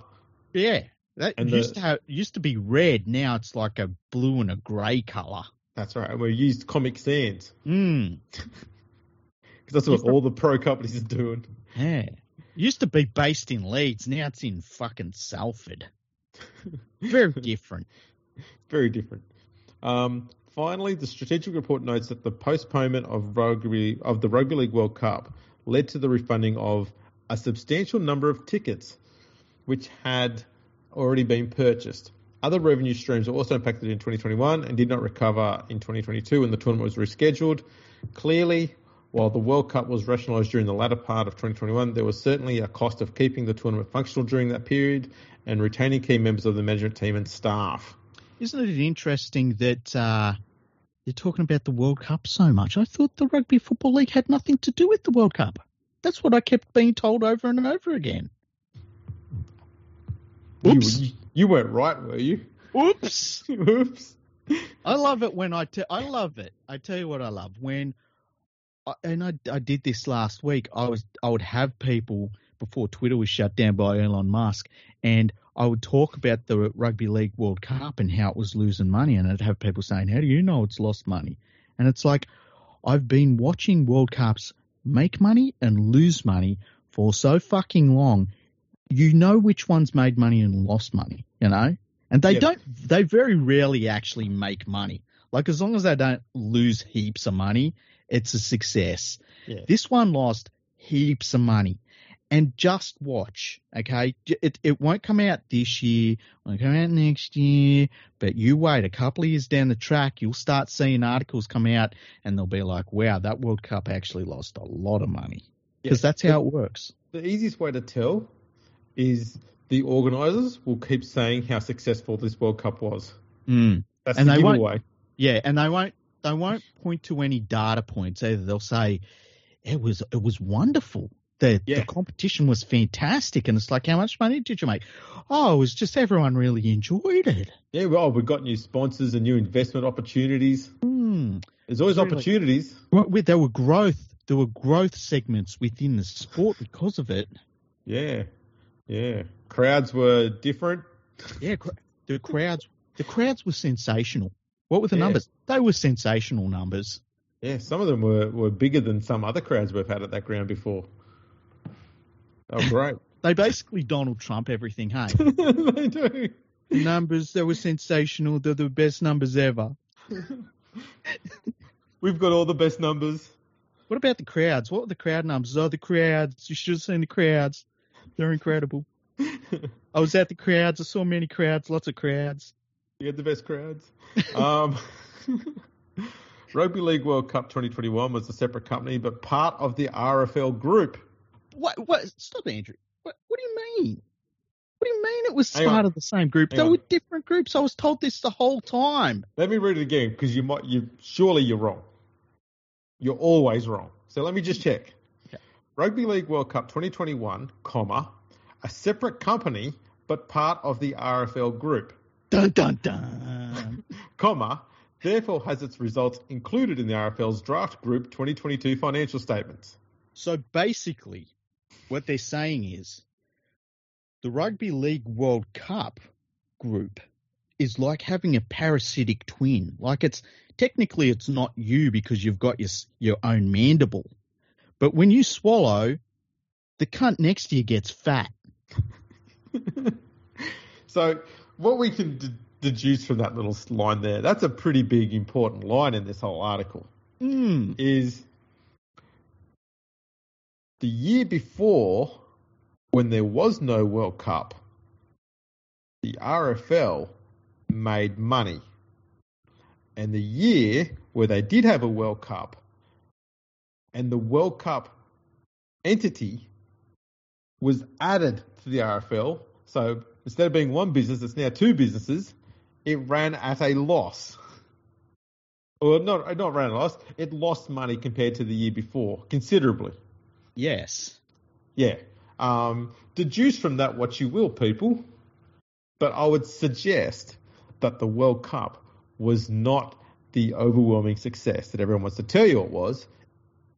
Yeah, that And used the- to have used to be red. Now it's like a blue and a grey color. That's right. We used Comic Sans Mm, because that's what all the pro companies are doing. yeah. Used to be based in Leeds. Now it's in fucking Salford. Very different. Very different. Um, finally, the strategic report notes that the postponement of rugby of the Rugby League World Cup led to the refunding of a substantial number of tickets, which had already been purchased. Other revenue streams were also impacted in 2021 and did not recover in 2022 when the tournament was rescheduled. Clearly, while the World Cup was rationalised during the latter part of 2021, there was certainly a cost of keeping the tournament functional during that period and retaining key members of the management team and staff. Isn't it interesting that uh, they're talking about the World Cup so much? I thought the Rugby Football League had nothing to do with the World Cup. That's what I kept being told over and over again. Oops. you, you weren't right, were you? Oops. Oops. I love it when I te- I love it. I tell you what I love when, and I, I did this last week. I was I would have people before Twitter was shut down by Elon Musk, and I would talk about the Rugby League World Cup and how it was losing money, and I'd have people saying, "How do you know it's lost money?" And it's like I've been watching World Cups make money and lose money for so fucking long. You know which ones made money and lost money, you know? And they Yeah. don't, they very rarely actually make money. Like, as long as they don't lose heaps of money, it's a success. Yeah. This one lost heaps of money. And just watch, okay? It, it won't come out this year, it won't come out next year, but you wait a couple of years down the track, you'll start seeing articles come out and they'll be like, wow, that World Cup actually lost a lot of money. Because Yeah. that's how it works. The easiest way to tell is the organisers will keep saying how successful this World Cup was. Mm. That's And the they won't- giveaway. Yeah, and they won't they won't point to any data points either. They'll say it was it was wonderful. The Yeah. the competition was fantastic, and it's like, how much money did you make? Oh, it was just everyone really enjoyed it. Yeah, well, we've got new sponsors and new investment opportunities. Hmm. There's always Really? opportunities. Well, there were growth. There were growth segments within the sport because of it. Yeah, yeah. Crowds were different. Yeah, the crowds. The crowds were sensational. What were the Yeah. numbers? They were sensational numbers. Yeah, some of them were, were bigger than some other crowds we've had at that ground before. Oh, great. They basically Donald Trump everything. Hey, they do. the numbers they were sensational. They're the best numbers ever. We've got all the best numbers. What about the crowds? What were the crowd numbers? Oh, the crowds. You should have seen the crowds. They're incredible. I was at the crowds. I saw many crowds, lots of crowds. You had the best crowds. Um, Rugby League World Cup 2021 was a separate company, but part of the RFL group. What? What? Stop, Andrew. What? What do you mean? What do you mean it was Hang part on. of the same group? Hang they on. were different groups. I was told this the whole time. Let me read it again because you might. You surely you're wrong. You're always wrong. So let me just check. Okay. Rugby League World Cup 2021, comma, a separate company but part of the RFL group, Dun dun dun. comma, therefore has its results included in the RFL's draft group 2022 financial statements. So basically, what they're saying is the Rugby League World Cup group is like having a parasitic twin. Like it's technically it's not you because you've got your your own mandible, But when you swallow, the cunt next to you gets fat. so, what we can d- deduce from that little line there, that's a pretty big, important line in this whole article, Mm. is the year before, when there was no World Cup, the RFL made money. And the year where they did have a World Cup, and the World Cup entity was added to the RFL. So instead of being one business, it's now two businesses. It ran at a loss. Or not, not ran at a loss. It lost money compared to the year before, considerably. Yes. Yeah. Um, deduce from that what you will, people. But I would suggest that the World Cup was not the overwhelming success that everyone wants to tell you it was.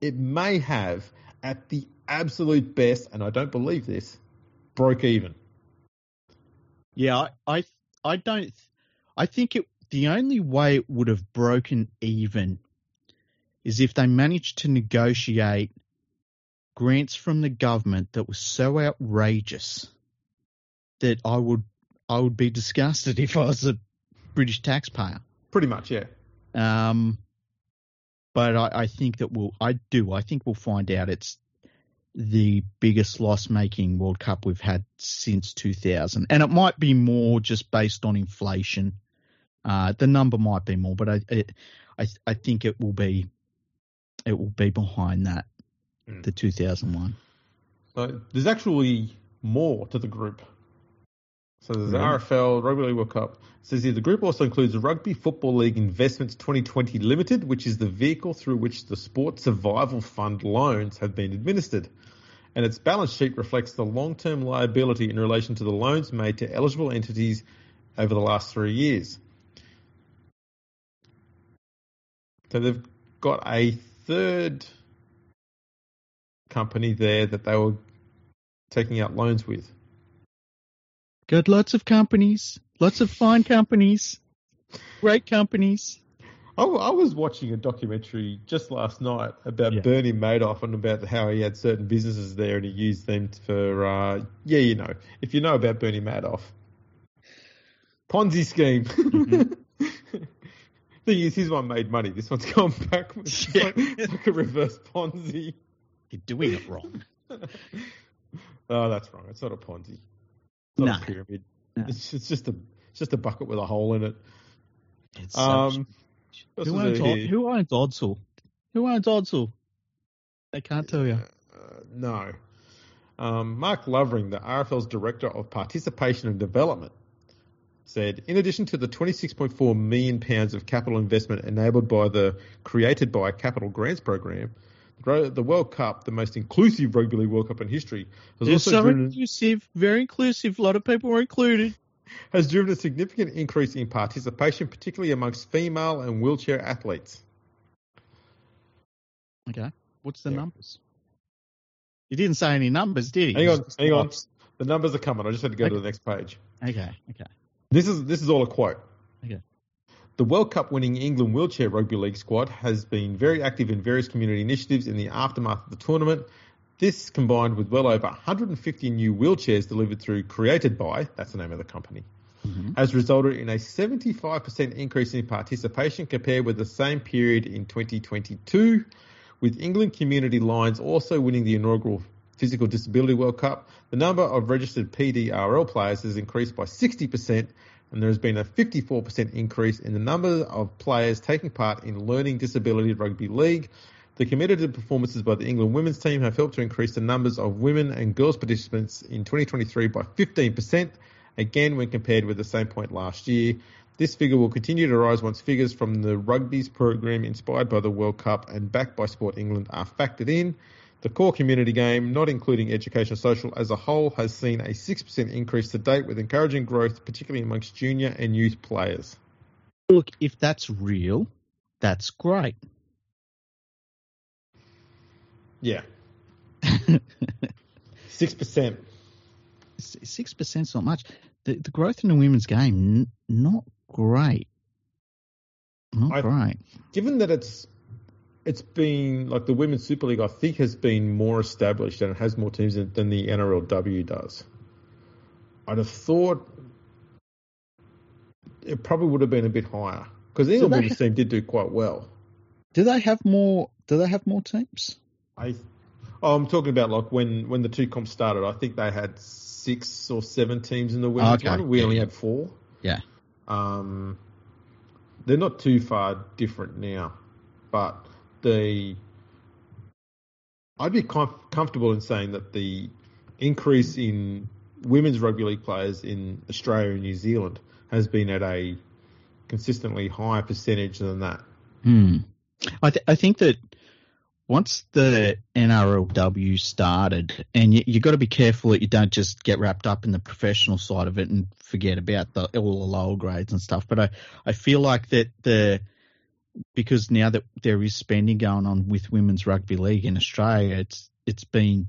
It may have, at the absolute best, and I don't believe this, broke even. Yeah, I, I, don't. I think it. The only way it would have broken even is if they managed to negotiate grants from the government that was so outrageous that I would I would be disgusted if I was a British taxpayer. Pretty much, yeah. Um, but I, I think that we'll. I do. I think we'll find out it's the biggest loss-making World Cup we've had since 2000, and it might be more just based on inflation. Uh, the number might be more, but I, it, I, I think it will be, it will be behind that, Mm. the 2001. So there's actually more to the group. So there's the mm-hmm. Really? RFL Rugby League World Cup. It says here the group also includes Rugby Football League Investments 2020 Limited, which is the vehicle through which the Sport Survival Fund loans have been administered. And its balance sheet reflects the long-term liability in relation to the loans made to eligible entities over the last three years. So they've got a third company there that they were taking out loans with. Got lots of companies, lots of fine companies, great companies. I, I was watching a documentary just last night about Yeah. Bernie Madoff and about how he had certain businesses there and he used them for, uh, yeah, you know, if you know about Bernie Madoff, Ponzi scheme. Mhm. Thing is, his one made money. This one's gone backwards. Yeah. like, it's like a reverse Ponzi. You're doing it wrong. oh, that's wrong. It's not a Ponzi. It's not No. a pyramid. It's, it's just a it's just a bucket with a hole in it. It's Um, Who owns, who owns Odsal? Who owns Odsal? They can't tell you. Uh, no. Um, Mark Lovering, the RFL's Director of Participation and Development, said, in addition to the 26.4 million pounds of capital investment enabled by the Created by Capital Grants program, the World Cup, the most inclusive rugby league World Cup in history, has It's also so driven, inclusive, very inclusive. A lot of people were included. has driven a significant increase in participation, particularly amongst female and wheelchair athletes. Okay. What's the Yeah. numbers? He didn't say any numbers, did he? Hang on, hang on. The numbers are coming. I just had to go to the next page. Okay, okay. This is this is all a quote. The World Cup winning England wheelchair rugby league squad has been very active in various community initiatives in the aftermath of the tournament. This combined with well over 150 new wheelchairs delivered through Created by, that's the name of the company, Mhm. has resulted in a 75% increase in participation compared with the same period in 2022, with England community lines also winning the inaugural Physical Disability World Cup. The number of registered PDRL players has increased by 60%, and there has been a 54% increase in the number of players taking part in Learning Disability Rugby League. The committed performances by the England women's team have helped to increase the numbers of women and girls participants in 2023 by 15%, again when compared with the same point last year. This figure will continue to rise once figures from the rugby's program inspired by the World Cup and backed by Sport England are factored in. The core community game, not including education social as a whole, has seen a 6% increase to date with encouraging growth, particularly amongst junior and youth players. Look, if that's real, that's great. Yeah, 6%. Six percent's not much. The the growth in the women's game, n- not great. Not I- great. Given that it's it's been like the women's Super League. I think has been more established and it has more teams than, the NRLW does. I'd have thought it probably would have been a bit higher because the England women's team did do quite well. Do they have more? Do they have more teams? I, oh, I'm talking about like when when the two comps started. I think they had six or seven teams in the women's Okay. one. We Yeah, only had four. Yeah. Um, they're not too far different now, but the I'd be com- comfortable in saying that the increase in women's rugby league players in Australia and New Zealand has been at a consistently higher percentage than that. Hmm. I th- I think that once the NRLW started, and you you got to be careful that you don't just get wrapped up in the professional side of it and forget about the all the lower grades and stuff. But I I feel like that the because now that there is spending going on with women's rugby league in Australia, it's it's been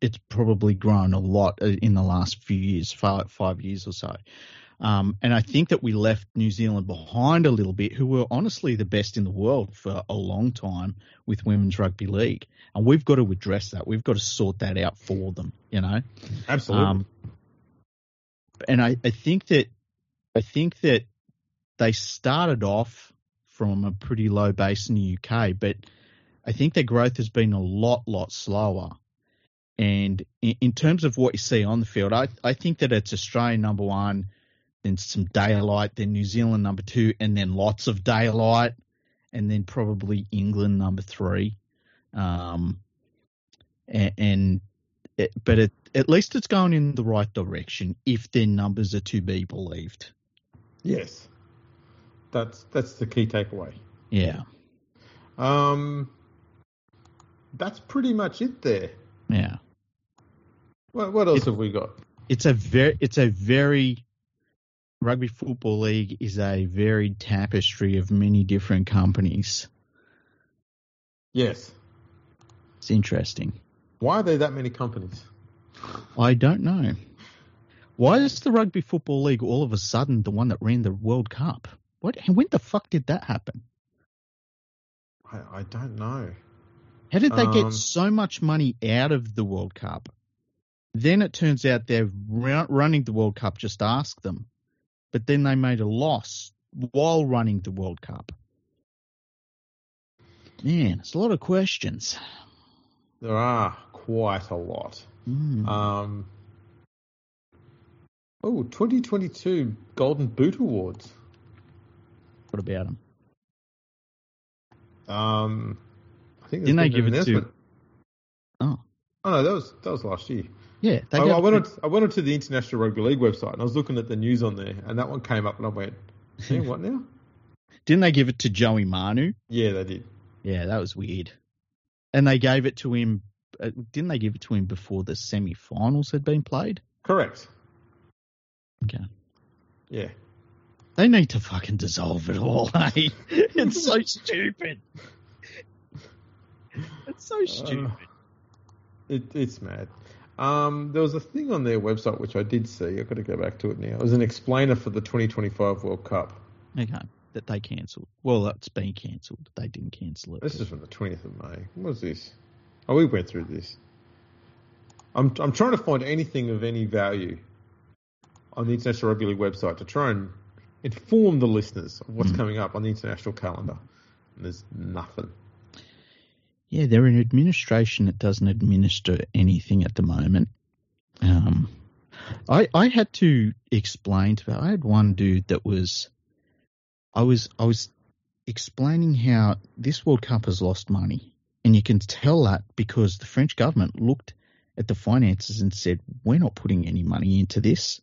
it's probably grown a lot in the last few years, five, five years or so. Um, and I think that we left New Zealand behind a little bit, who were honestly the best in the world for a long time with women's rugby league. And we've got to address that. We've got to sort that out for them, you know? Absolutely. Um, and I, I think that I think that they started off from a pretty low base in the UK, but I think their growth has been a lot, lot slower. And in, in terms of what you see on the field, I, I think that it's Australia number one, then some daylight, then New Zealand number two, and then lots of daylight, and then probably England number three. Um, and, and it, but it, at least it's going in the right direction if their numbers are to be believed. yes, that's that's the key takeaway. Yeah, Um, that's pretty much it there. yeah. What, what else have we got? It's a very, it's a very rugby football league is a varied tapestry of many different companies. Yes. It's interesting. Why are there that many companies? I don't know. Why is the rugby football league all of a sudden the one that ran the World Cup? What? When the fuck did that happen? I, I don't know. How did they Um, get so much money out of the World Cup? Then it turns out they're running the World Cup. Just ask them. But then they made a loss while running the World Cup. Man, it's a lot of questions. There are quite a lot. Mm. Um, oh, 2022 Golden Boot Awards. What about them? Um, I think Didn't they give it to-. Oh, Oh no, that was that was last year. yeah. They I, I went to- I went onto the International Rugby League website and I was looking at the news on there, and that one came up, and I went, "Hey, what now?" Didn't they give it to Joey Manu? Yeah, they did. Yeah, that was weird. And they gave it to him. Uh, didn't they give it to him before the semi-finals had been played? Correct. Okay. Yeah. They need to fucking dissolve it all. Hey, it's so stupid. It's so stupid. It, it's mad. Um, there was a thing on their website which I did see. I've got to go back to it now. It was an explainer for the 2025 World Cup. Okay, that they cancelled. Well, it's been cancelled. They didn't cancel it. This is from the 20th of May. What was this? Oh, we went through this. I'm I'm trying to find anything of any value on the International Rugby League website to try and inform the listeners of what's Mm. coming up on the international calendar. And there's nothing. Yeah, they're an administration that doesn't administer anything at the moment. Um, I I had to explain to I had one dude that was, I was I was explaining how this World Cup has lost money, and you can tell that because the French government looked at the finances and said we're not putting any money into this,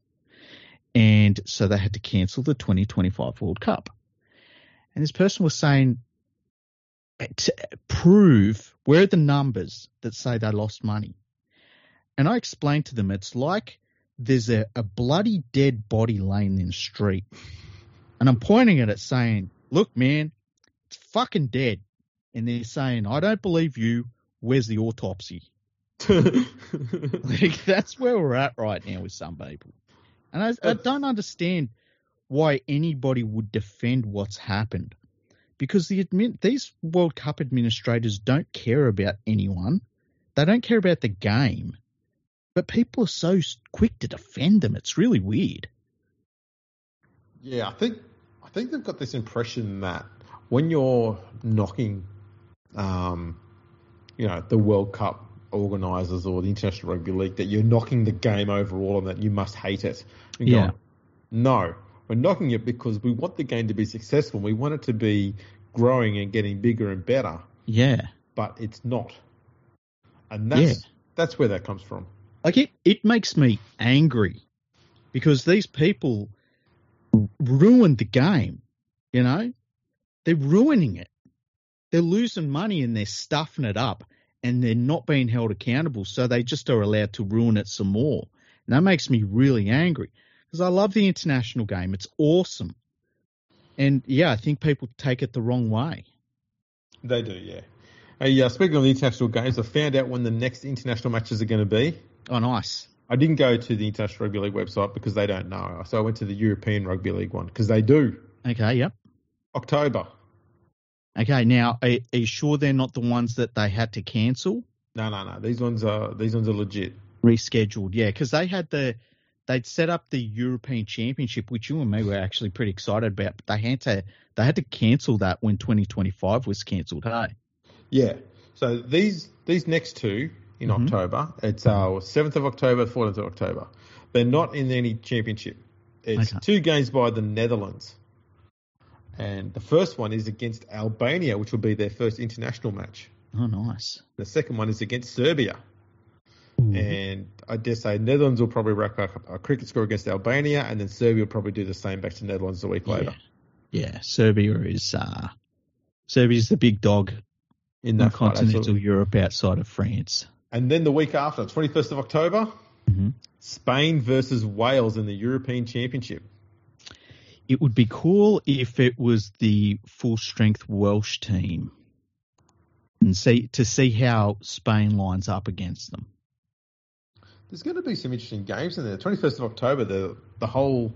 and so they had to cancel the 2025 World Cup. And this person was saying to prove where are the numbers that say they lost money. And I explained to them it's like there's a, a bloody dead body laying in the street. And I'm pointing at it saying, look, man, it's fucking dead. And they're saying, I don't believe you. Where's the autopsy? Like, that's where we're at right now with some people. And I, I don't understand why anybody would defend what's happened because the admin, these World Cup administrators don't care about anyone. They don't care about the game, but people are so quick to defend them. It's really weird. Yeah, I think I think they've got this impression that when you're knocking, um, you know, the World Cup organisers or the International Rugby League, that you're knocking the game overall and that you must hate it. And Yeah. going, no, we're knocking it because we want the game to be successful. We want it to be growing and getting bigger and better, Yeah. but it's not. And that's that's where that comes from. Like it, it makes me angry because these people ruined the game. You know, they're ruining it. They're losing money and they're stuffing it up, and they're not being held accountable. So they just are allowed to ruin it some more. And that makes me really angry because I love the international game. It's awesome. And yeah, I think people take it the wrong way. They do, yeah. Hey, uh, speaking of the international games, I found out when the next international matches are going to be. Oh, nice. I didn't go to the International Rugby League website because they don't know. So I went to the European Rugby League one because they do. Okay, yep. October. Okay, now are, are you sure they're not the ones that they had to cancel? No, no, no. These ones are these ones are legit. rescheduled. Yeah, because they had the they'd set up the European Championship, which you and me were actually pretty excited about. But they had to they had to cancel that when 2025 was cancelled. Hey, Yeah. So these these next two in Mhm. October, it's uh seventh of October, fourteenth of October. They're not in any championship. It's Okay. two games by the Netherlands. And the first one is against Albania, which will be their first international match. oh nice. The second one is against Serbia. Mm-hmm. And I dare say Netherlands will probably rack up a cricket score against Albania, and then Serbia will probably do the same back to Netherlands a week yeah. later. yeah, Serbia is uh Serbia's the big dog In in that fight, continental. Europe outside of France. And then the week after, 21st of October, Mhm. Spain versus Wales in the European Championship. It would be cool if it was the full strength Welsh team, and see to see how Spain lines up against them. There's going to be some interesting games in there. 21st of October, the the whole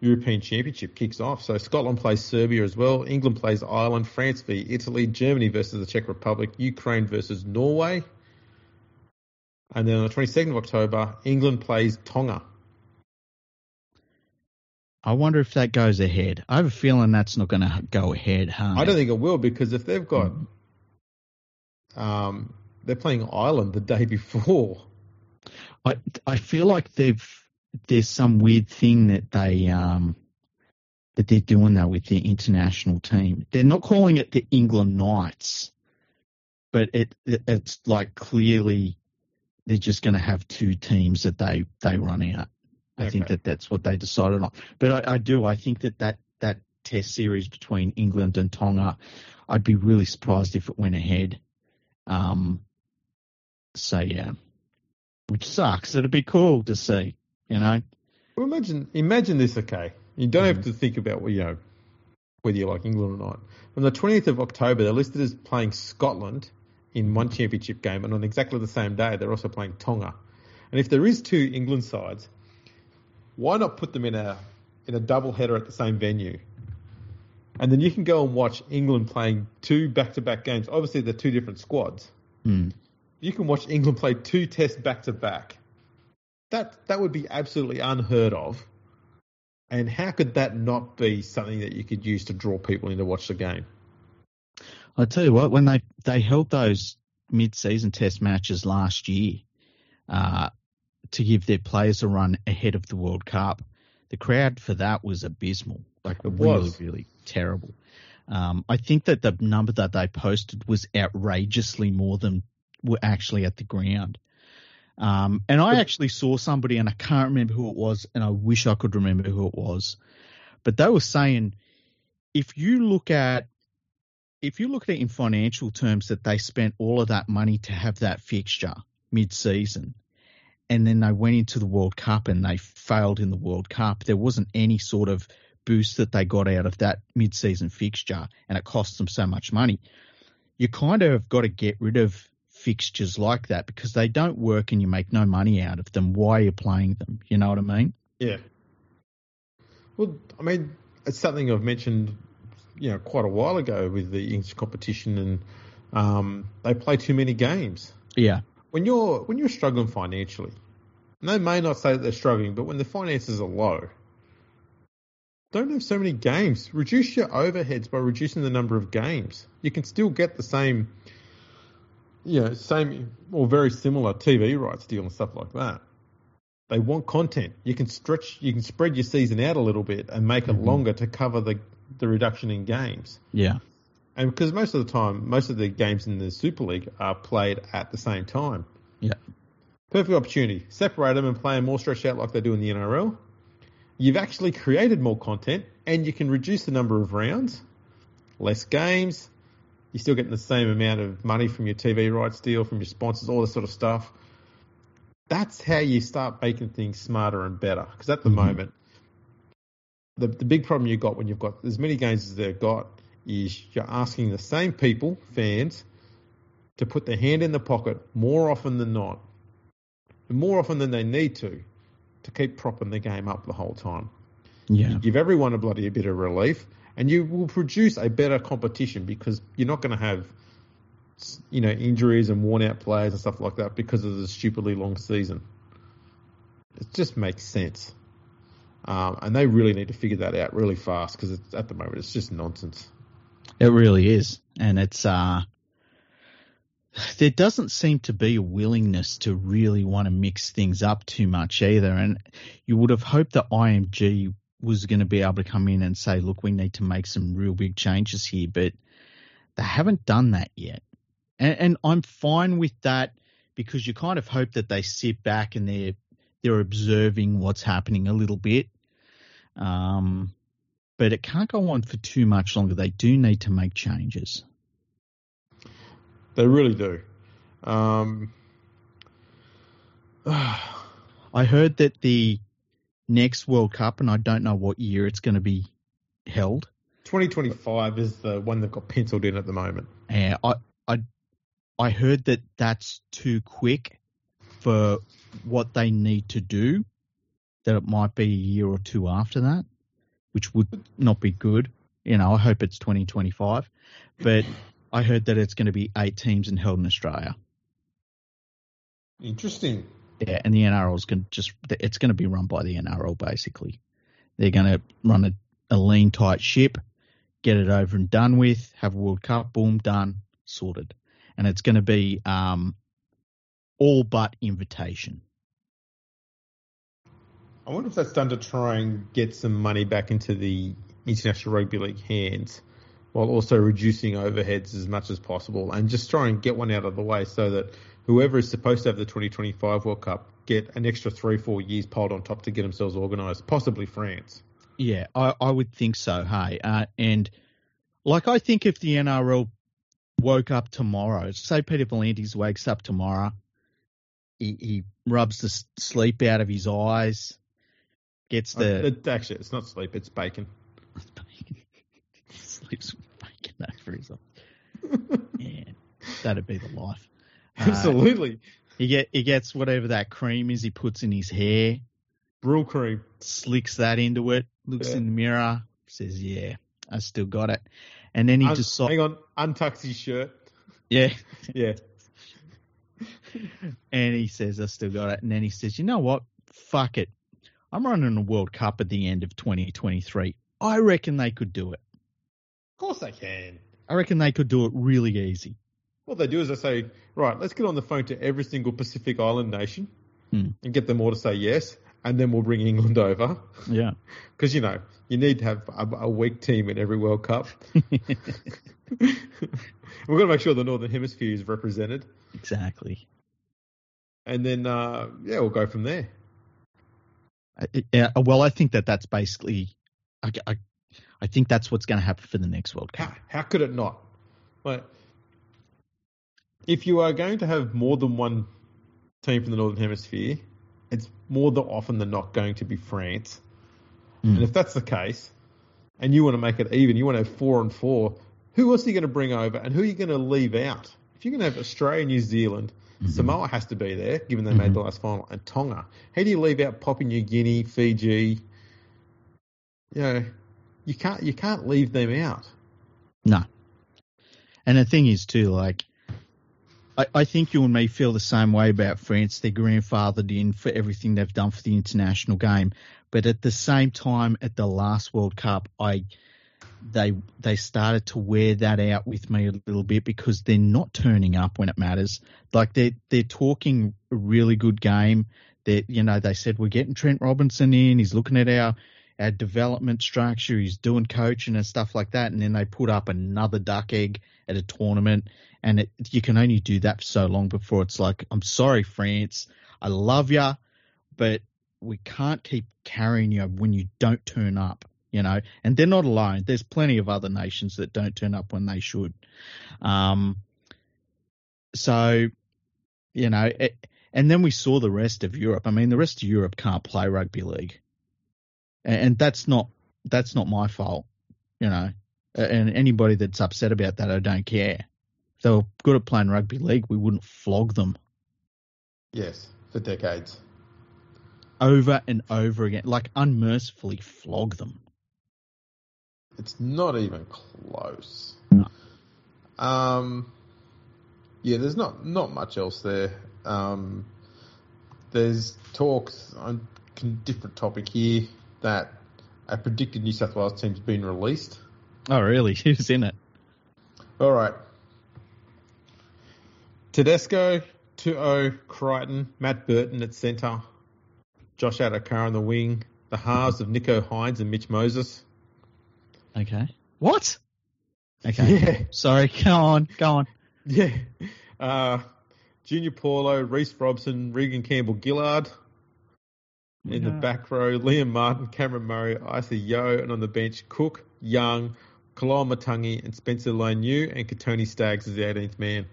European Championship kicks off. So Scotland plays Serbia as well. England plays Ireland. France v Italy. Germany versus the Czech Republic. Ukraine versus Norway. And then on the 22nd of October, England plays Tonga. I wonder if that goes ahead. I have a feeling that's not going to go ahead, huh? I don't think it will because if they've got, Mm. um, they're playing Ireland the day before. I I feel like they've there's some weird thing that they um that they're doing though with their international team. They're not calling it the England Knights, but it, it it's like clearly they're just going to have two teams that they they run out. I think that that's what they decided on. But I, I do. I think that, that that test series between England and Tonga, I'd be really surprised if it went ahead. Um. So yeah, which sucks. It'd be cool to see. You know. Well, imagine imagine this, okay? You don't Mm-hmm. have to think about you know whether you like England or not. On the 20th of October, they're listed as playing Scotland in one championship game, and on exactly the same day, they're also playing Tonga. And if there is two England sides, why not put them in a in a double header at the same venue? And then you can go and watch England playing two back-to-back games. Obviously, they're two different squads. Hmm. You can watch England play two tests back to back. That that would be absolutely unheard of. And how could that not be something that you could use to draw people in to watch the game? I tell you what, when they they held those mid-season test matches last year, uh, to give their players a run ahead of the World Cup, the crowd for that was abysmal. Like It really, was. really terrible. Um, I think that the number that they posted was outrageously more than were actually at the ground. Um, and I actually saw somebody, and I can't remember who it was, and I wish I could remember who it was, but they were saying if you look at if you look at it in financial terms, that they spent all of that money to have that fixture mid-season, and then they went into the World Cup and they failed in the World Cup. There wasn't any sort of boost that they got out of that mid-season fixture, and it cost them so much money. You kind of have got to get rid of fixtures like that because they don't work and you make no money out of them. Why are you playing them? You know what I mean? Yeah. Well, I mean, it's something I've mentioned you know quite a while ago with the English competition, and um, they play too many games. Yeah. When you're when you're struggling financially, and they may not say that they're struggling, but when the finances are low, don't have so many games. Reduce your overheads by reducing the number of games. You can still get the same, you know, same or very similar TV rights deal and stuff like that. They want content. You can stretch, you can spread your season out a little bit and make it Mhm. longer to cover the the reduction in games. Yeah. And because most of the time, most of the games in the Super League are played at the same time. Yeah. Perfect opportunity. Separate them and play them more stretched out like they do in the NRL. You've actually created more content and you can reduce the number of rounds, less games. You're still getting the same amount of money from your TV rights deal, from your sponsors, all this sort of stuff. That's how you start making things smarter and better. Because at the Mhm. moment, the, the big problem you've got when you've got as many games as they've got is you're asking the same people, fans, to put their hand in the pocket more often than not, and more often than they need to, to keep propping the game up the whole time. Yeah. You give everyone a bloody bit of relief, and you will produce a better competition because you're not going to have, you know, injuries and worn out players and stuff like that because of the stupidly long season. It just makes sense. Um, and they really need to figure that out really fast because at the moment it's just nonsense. It really is. And it's, uh, there doesn't seem to be a willingness to really want to mix things up too much either. And you would have hoped that IMG was going to be able to come in and say, look, we need to make some real big changes here, but they haven't done that yet. And, and I'm fine with that because you kind of hope that they sit back and they're, they're observing what's happening a little bit. Um, but it can't go on for too much longer. They do need to make changes. They really do. Um, I heard that the next World Cup, and I don't know what year it's going to be held. 2025 is the one they've got penciled in at the moment. And I, I, I heard that that's too quick for what they need to do. That it might be a year or two after that, which would not be good. You know, I hope it's 2025, but I heard that it's going to be eight teams and held in Australia. Interesting. Yeah, and the NRL is going to just it's going to be run by the NRL basically. They're going to run a, a lean tight ship, get it over and done with, have a World Cup, boom, done, sorted, and it's going to be um, all but invitation. I wonder if that's done to try and get some money back into the International Rugby League hands while also reducing overheads as much as possible and just try and get one out of the way so that whoever is supposed to have the 2025 World Cup get an extra three, four years piled on top to get themselves organised, possibly France. Yeah, I, I would think so. Hey, uh, and like I think if the NRL woke up tomorrow, say Peter V'landys wakes up tomorrow, he, he rubs the sleep out of his eyes, gets Uh, the it- actually, it's not sleep, it's bacon. sleeps with bacon over his eyes. Yeah, that'd be the life. Uh, Absolutely. he get he gets whatever that cream is he puts in his hair, Brylcreem. slicks that into it, looks Yeah. in the mirror, says, "Yeah, I still got it," and then he Un- just hang on, untucks his shirt. yeah. Yeah. And he says, I still got it. And then he says, you know what? Fuck it. I'm running a World Cup at the end of 2023. I reckon they could do it. Of course they can. I reckon they could do it really easy. What they do is they say, right, let's get on the phone to every single Pacific Island nation Hmm. and get them all to say yes, and then we'll bring England over. Yeah. Because, you know, you need to have a, a weak team in every World Cup. We've got to make sure the Northern Hemisphere is represented. exactly. And then, uh, yeah, we'll go from there. Yeah, well, I think that that's basically, I, I, I think that's what's going to happen for the next World Cup. How, how could it not? Like, if you are going to have more than one team from the Northern Hemisphere, it's more than often than not going to be France. Mm. And if that's the case, and you want to make it even, you want to have four and four, who else are you going to bring over and who are you going to leave out? If you're going to have Australia, New Zealand, Mhm. Samoa has to be there, given they made Mhm. the last final, and Tonga. How do you leave out Papua New Guinea, Fiji? You know, you can't you can't leave them out. No. And the thing is, too, like, I, I think you and me feel the same way about France. They're grandfathered in for everything they've done for the international game. But at the same time, at the last World Cup, I they they started to wear that out with me a little bit because they're not turning up when it matters. Like they're they're talking a really good game. That you know they said we're getting Trent Robinson in. He's looking at our our development structure. He's doing coaching and stuff like that. And then they put up another duck egg at a tournament, and it, you can only do that for so long before it's like, I'm sorry, France, I love you, but we can't keep carrying you when you don't turn up. You know, and they're not alone. There's plenty of other nations that don't turn up when they should. Um, so, you know, it, and then we saw the rest of Europe. I mean, the rest of Europe can't play rugby league and that's not that's not my fault, you know. And anybody that's upset about that, I don't care. If they were good at playing rugby league, we wouldn't flog them. Yes, for decades. Over and over again, like unmercifully flog them. It's not even close. No. Um, yeah, there's not not much else there. Um, there's talks on different topic here that a predicted New South Wales team's been released. Oh, really? Who's in it? All right. Tedesco, To'o, Crichton, Matt Burton at centre, Josh Addo-Carr on the wing, the halves of Nicho Hynes and Mitch Moses. Okay. What? Okay. Yeah. Sorry. Go on. Go on. Yeah. Uh, Junior Paulo, Reece Robson, Reagan Campbell Gillard. In the back row, Liam Martin, Cameron Murray, Isaah Yeo, and on the bench, Cook, Young, Koloa Matangi, and Spencer Leniu, and Kotoni Staggs as the 18th man.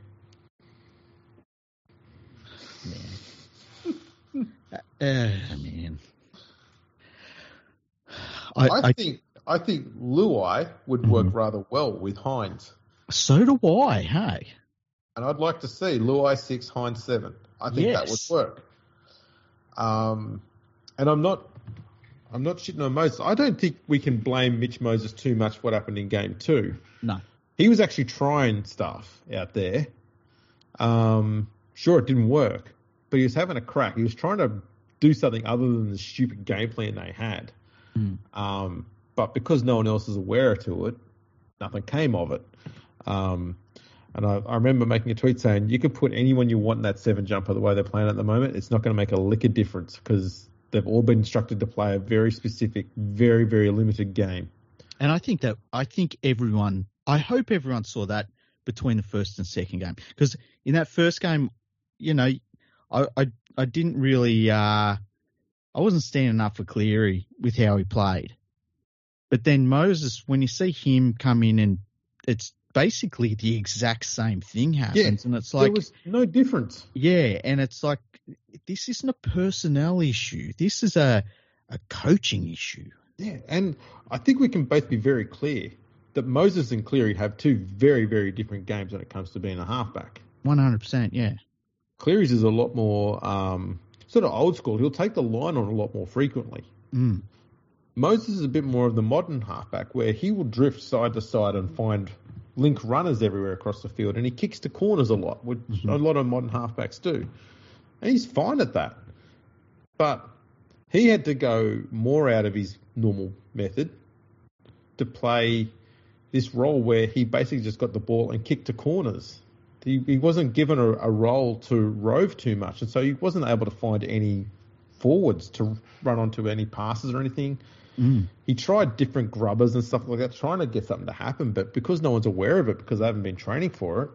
Man. uh, man. I, I, I, think I think Luai would work mm-hmm. rather well with Hynes. So do I, hey. And I'd like to see Luai six, Hynes seven. I think yes. that would work. Um, and I'm not I'm not shitting on Moses. I don't think we can blame Mitch Moses too much for what happened in game two. No. He was actually trying stuff out there. Um, sure, it didn't work, but he was having a crack. He was trying to do something other than the stupid game plan they had. Mm. Um, but because no one else is aware to it, nothing came of it. Um, and I, I, remember making a tweet saying, you could put anyone you want in that seven jumper the way they're playing at the moment. It's not going to make a lick of difference because they've all been instructed to play a very specific, very, very limited game. And I think that I think everyone, I hope everyone saw that between the first and second game because in that first game, you know, I I, I didn't really, uh, I wasn't standing up for Cleary with how he played. But then Moses, when you see him come in and it's basically the exact same thing happens, yeah, and it's like there was no difference. Yeah, and it's like this isn't a personnel issue. This is a a coaching issue. Yeah, and I think we can both be very clear that Moses and Cleary have two very very different games when it comes to being a halfback. One hundred percent, yeah. Cleary's is a lot more um, sort of old school. He'll take the line on a lot more frequently. Mm. Moses is a bit more of the modern halfback where he will drift side to side and find link runners everywhere across the field, and he kicks to corners a lot, which mm-hmm. a lot of modern halfbacks do. And he's fine at that. But he had to go more out of his normal method to play this role where he basically just got the ball and kicked to corners. He, he wasn't given a, a role to rove too much, and so he wasn't able to find any forwards to run onto any passes or anything. Mm. He tried different grubbers and stuff like that, trying to get something to happen, but because no one's aware of it, because they haven't been training for it,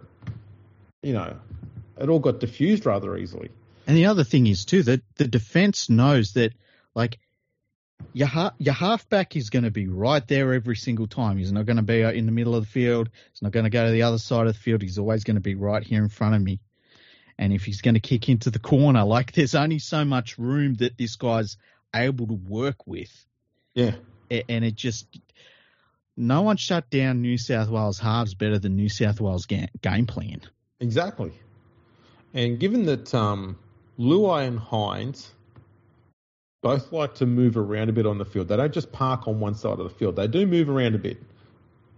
you know, it all got diffused rather easily. And the other thing is too that the defense knows that like your ha- your halfback is going to be right there every single time. He's not going to be in the middle of the field. He's not going to go to the other side of the field. He's always going to be right here in front of me. And if he's going to kick into the corner, like there's only so much room that this guy's able to work with. Yeah. And it just, no one shut down New South Wales halves better than New South Wales ga- game plan. Exactly. And given that um, Luai and Hynes both like to move around a bit on the field, they don't just park on one side of the field. They do move around a bit.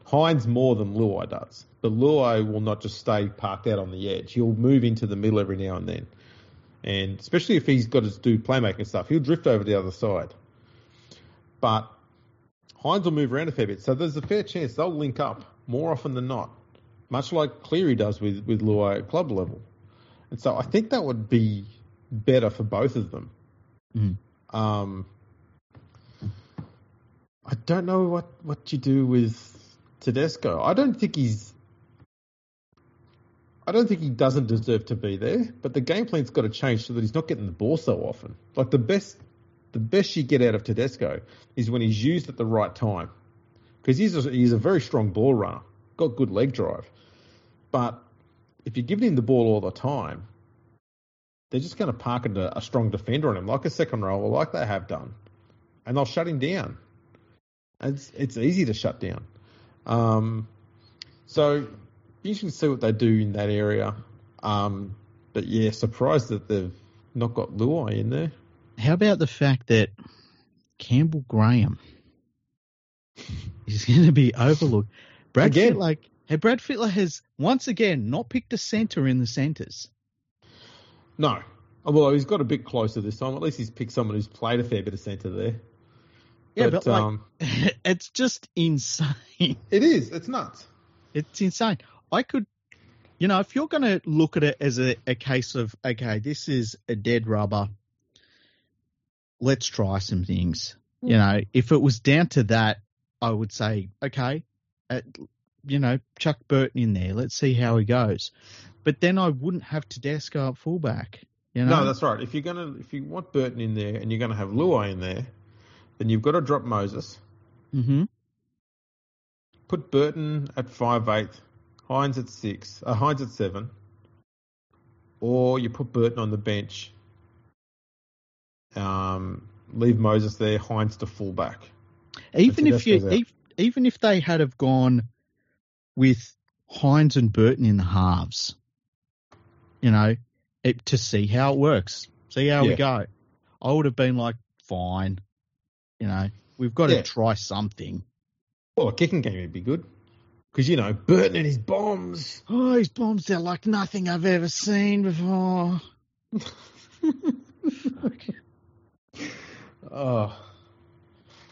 Hynes more than Luai does, but Luai will not just stay parked out on the edge. He'll move into the middle every now and then, and especially if he's got to do playmaking stuff, he'll drift over the other side. But Hynes will move around a fair bit, so there's a fair chance they'll link up more often than not, much like Cleary does with with Luai at club level. And so I think that would be better for both of them. Mm. Um, I don't know what, what you do with Tedesco. I don't think he's. I don't think he doesn't deserve to be there, but the game plan's got to change so that he's not getting the ball so often. Like the best, the best you get out of Tedesco is when he's used at the right time, because he's a, he's a very strong ball runner, got good leg drive, but if you're giving him the ball all the time, they're just going to park a, a strong defender on him, like a second rower, like they have done, and they'll shut him down. It's it's easy to shut down. Um, so you can see what they do in that area. Um, but yeah, surprised that they've not got Luai in there. How about the fact that Campbell Graham is going to be overlooked? Brad Again. Fittler, hey, Brad Fittler has once again not picked a centre in the centres. No. Oh, Well, he's got a bit closer this time. At least he's picked someone who's played a fair bit of centre there. Yeah, but, like, um, it's just insane. it is. It's nuts. It's insane. I could, you know, if you're going to look at it as a, a case of, okay, this is a dead rubber, let's try some things. You know, if it was down to that, I would say, okay, uh, you know, chuck Burton in there. Let's see how he goes. But then I wouldn't have Tedesco at fullback. You know, No, that's right. If you're gonna, if you want Burton in there and you're gonna have Luai in there, then you've got to drop Moses. hmm Put Burton at five eight, Hynes at six, uh, Hynes at seven, or you put Burton on the bench. Um, leave Moses there, Hynes to fullback. even if you, out. even if they had have gone with Hynes and Burton in the halves, you know, it, to see how it works, see how we go. I would have been like, fine, you know, we've got Yeah. to try something. Well, a kicking game would be good because you know Burton and his bombs. Oh, his bombs are like nothing I've ever seen before. Oh,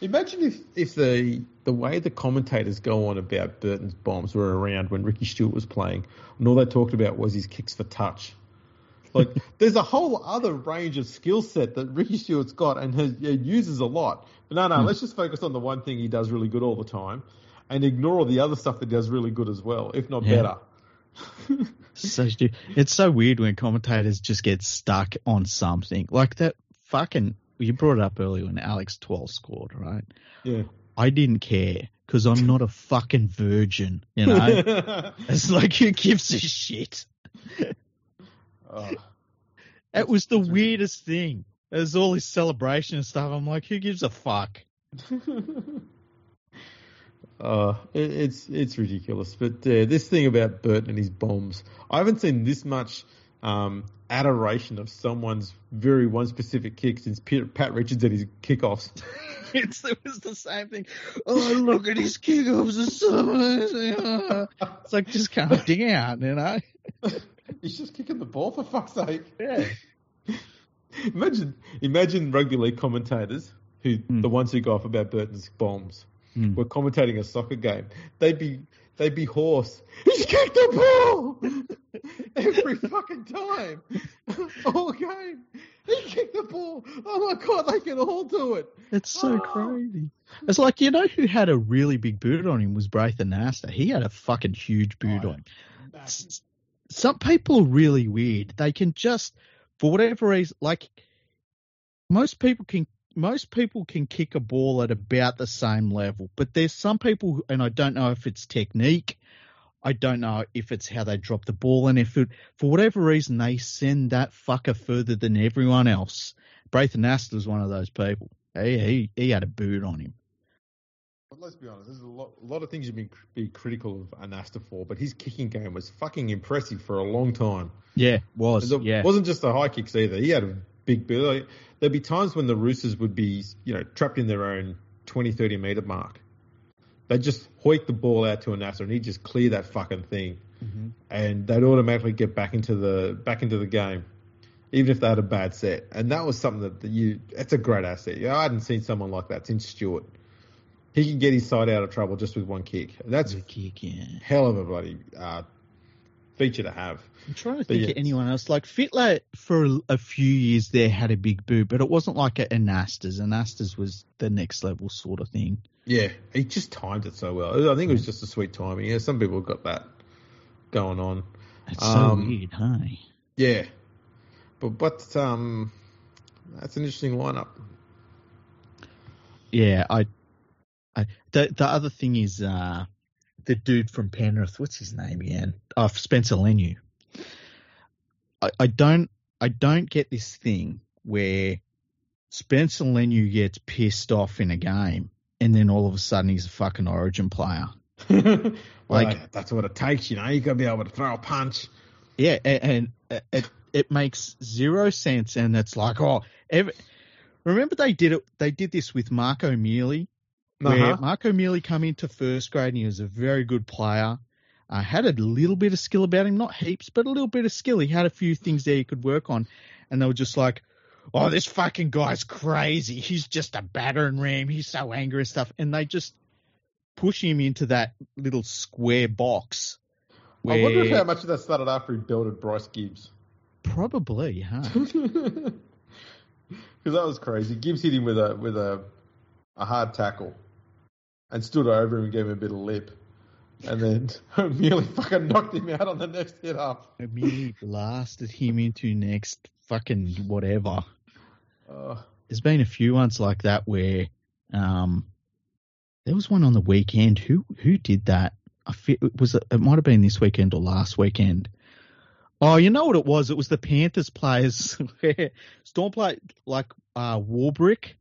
imagine if if the the way the commentators go on about Burton's bombs were around when Ricky Stuart was playing, and all they talked about was his kicks for touch. Like, there's a whole other range of skill set that Ricky Stuart's got and has, uses a lot. But no, no, hmm. let's just focus on the one thing he does really good all the time, and ignore all the other stuff that he does really good as well, if not Yeah. better. so it's so weird when commentators just get stuck on something like that. Fucking, you brought it up earlier when Alex Twal scored, right? yeah. I didn't care because I'm not a fucking virgin, you know. it's like who gives a shit? Oh. It was the weirdest thing. There's all this celebration and stuff. I'm like, who gives a fuck? Uh, it, it's it's ridiculous, but uh, this thing about Burton and his bombs, I haven't seen this much um, adoration of someone's very one specific kick since Pat, Pat Richards at his kickoffs. It's, it was the same thing. Oh, look at his kickoffs. It's so. It's like just calm down, you know. He's just kicking the ball for fuck's sake. Yeah. Imagine imagine rugby league commentators who Hmm. the ones who go off about Burton's bombs Hmm. were commentating a soccer game. They'd be they'd be hoarse. He's kicked the ball every fucking time, all game. He kicked the ball. Oh my god, they can all do it. It's so Oh. crazy. It's like you know who had a really big boot on him was Braith Anasta. He had a fucking huge boot Oh, on him. Some people are really weird. They can just, for whatever reason, like most people can. Most people can kick a ball at about the same level, but there's some people, and I don't know if it's technique, I don't know if it's how they drop the ball, and if it, for whatever reason they send that fucker further than everyone else. Braith Anasta was one of those people. He, he he had a boot on him. But let's be honest, there's a lot, a lot of things you can be critical of Anasta for, but his kicking game was fucking impressive for a long time. Yeah, was It yeah. wasn't just the high kicks either. He had a big. Like, there'd be times when the Roosters would be, you know, trapped in their own 20, 30 metre mark. They'd just hoik the ball out to Anasta and he'd just clear that fucking thing, and they'd automatically get back into the back into the game, even if they had a bad set. And that was something that, that you. It's a great asset. Yeah, I hadn't seen someone like that since Stuart. He can get his side out of trouble just with one kick. That's a kick, yeah. hell of a bloody uh, feature to have. I'm trying to But think yeah. of anyone else. Like Fittler for a, few years there had a big boot, but it wasn't like a Anasta's. Anasta's was the next level sort of thing. Yeah, he just timed it so well. I think it was just a sweet timing. Yeah, some people got that going on. It's Um, so weird, hey? Yeah, but but um, that's an interesting lineup. Yeah, I, I the the other thing is uh the dude from Penrith, what's his name again? Oh, Spencer Leniu. I, I don't I don't get this thing where Spencer Leniu gets pissed off in a game and then all of a sudden he's a fucking origin player. like Like- that's what it takes, you know. You got to be able to throw a punch. Yeah, and, and it it makes zero sense, and it's like, oh, every, remember they did it. They did this with Marco Mealy, where Uh-huh. Marco Mealy come into first grade, and he was a very good player. Uh, had a little bit of skill about him, not heaps, but a little bit of skill. He had a few things there he could work on, and they were just like, "Oh, this fucking guy's crazy. He's just a battering ram. He's so angry and stuff." And they just push him into that little square box. I wonder if how much of that started after he belted Bryce Gibbs. Probably, huh? Because that was crazy. Gibbs hit him with a with a a hard tackle, and stood over him and gave him a bit of lip, and then merely fucking knocked him out on the next hit up. immediately blasted him into next fucking whatever. Uh, There's been a few ones like that where um there was one on the weekend. Who who did that? I feel it was it might have been this weekend or last weekend. Oh, you know what it was? It was the Panthers players where Storm play like uh Warbrick.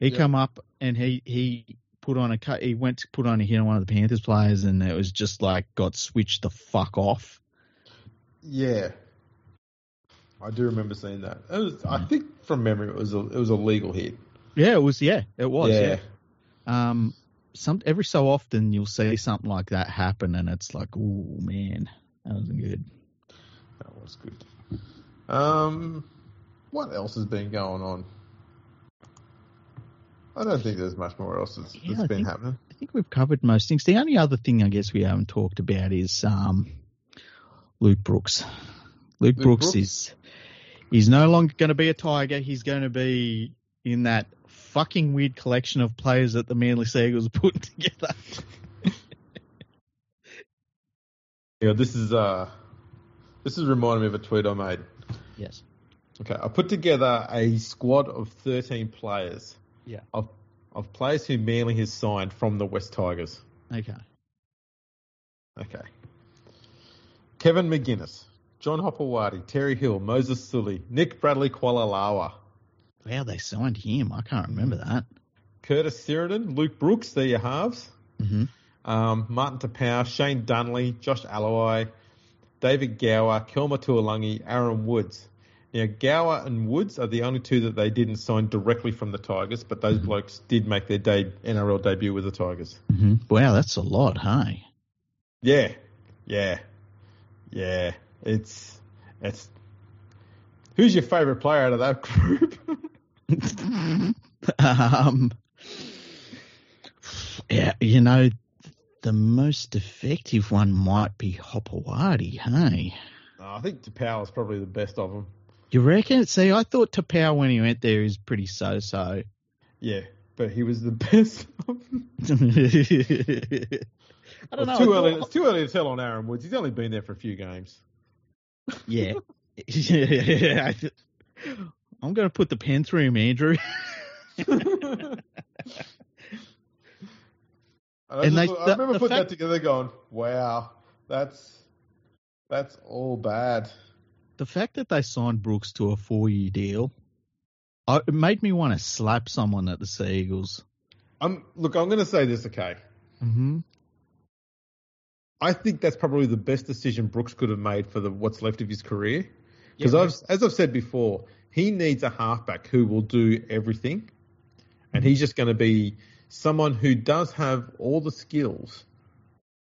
He Yeah. come up and he he put on a cut. He went to put on a hit on one of the Panthers players, and it was just like got switched the fuck off. yeah, I do remember seeing that. It was, I think from memory, it was a it was a legal hit. Yeah, it was. Yeah, it was. yeah. yeah. Um, some every so often you'll see something like that happen, and it's like, oh man, that wasn't good. That was good. Um, what else has been going on? I don't think there's much more else that's, Yeah, that's been think- happening. I think we've covered most things. The only other thing I guess we haven't talked about is um, Luke Brooks. Luke, Luke Brooks, Brooks? is he's no longer going to be a Tiger. He's going to be in that fucking weird collection of players that the Manly Seagulls put together. Yeah, this is uh, this is reminding me of a tweet I made. Yes. Okay, I put together a squad of 13 players. Yeah. Of of players who Manly has signed from the West Tigers. Okay. Okay. Kevin McGuinness, John Hopoate, Terry Hill, Moses Suli, Nick Bradley Qalilawa, Wow, they signed him. I can't remember that. Curtis Sironen, Luke Brooks, they're your halves. hmm Um, Martin Taupau, Shane Dunley, Josh Aloiai, David Gower, Kelma Tuilagi, Aaron Woods. Now, Gower and Woods are the only two that they didn't sign directly from the Tigers, but those blokes did make their de- NRL debut with the Tigers. hmm Wow, that's a lot, hey? Yeah, yeah, yeah. It's it's. Who's your favourite player out of that group? um, yeah, you know, the most effective one might be Hopoate, hey? I think Taupau is probably the best of them. You reckon? See, I thought Taupau when he went there is pretty so-so. Yeah, but he was the best. of them. I don't It's know. too early. It's too early to tell on Aaron Woods. He's only been there for a few games. yeah. I'm going to put the pen through him, Andrew. I, And just- they- I the- remember the putting fact- that together, going, "Wow, that's that's all bad." The fact that they signed Brooks to a four-year deal, I, it made me want to slap someone at the Seagulls. I'm look. I'm going to say this, okay? Mm-hmm. I think that's probably the best decision Brooks could have made for the what's left of his career. Because Yeah, as I've said before, he needs a halfback who will do everything, and he's just going to be someone who does have all the skills,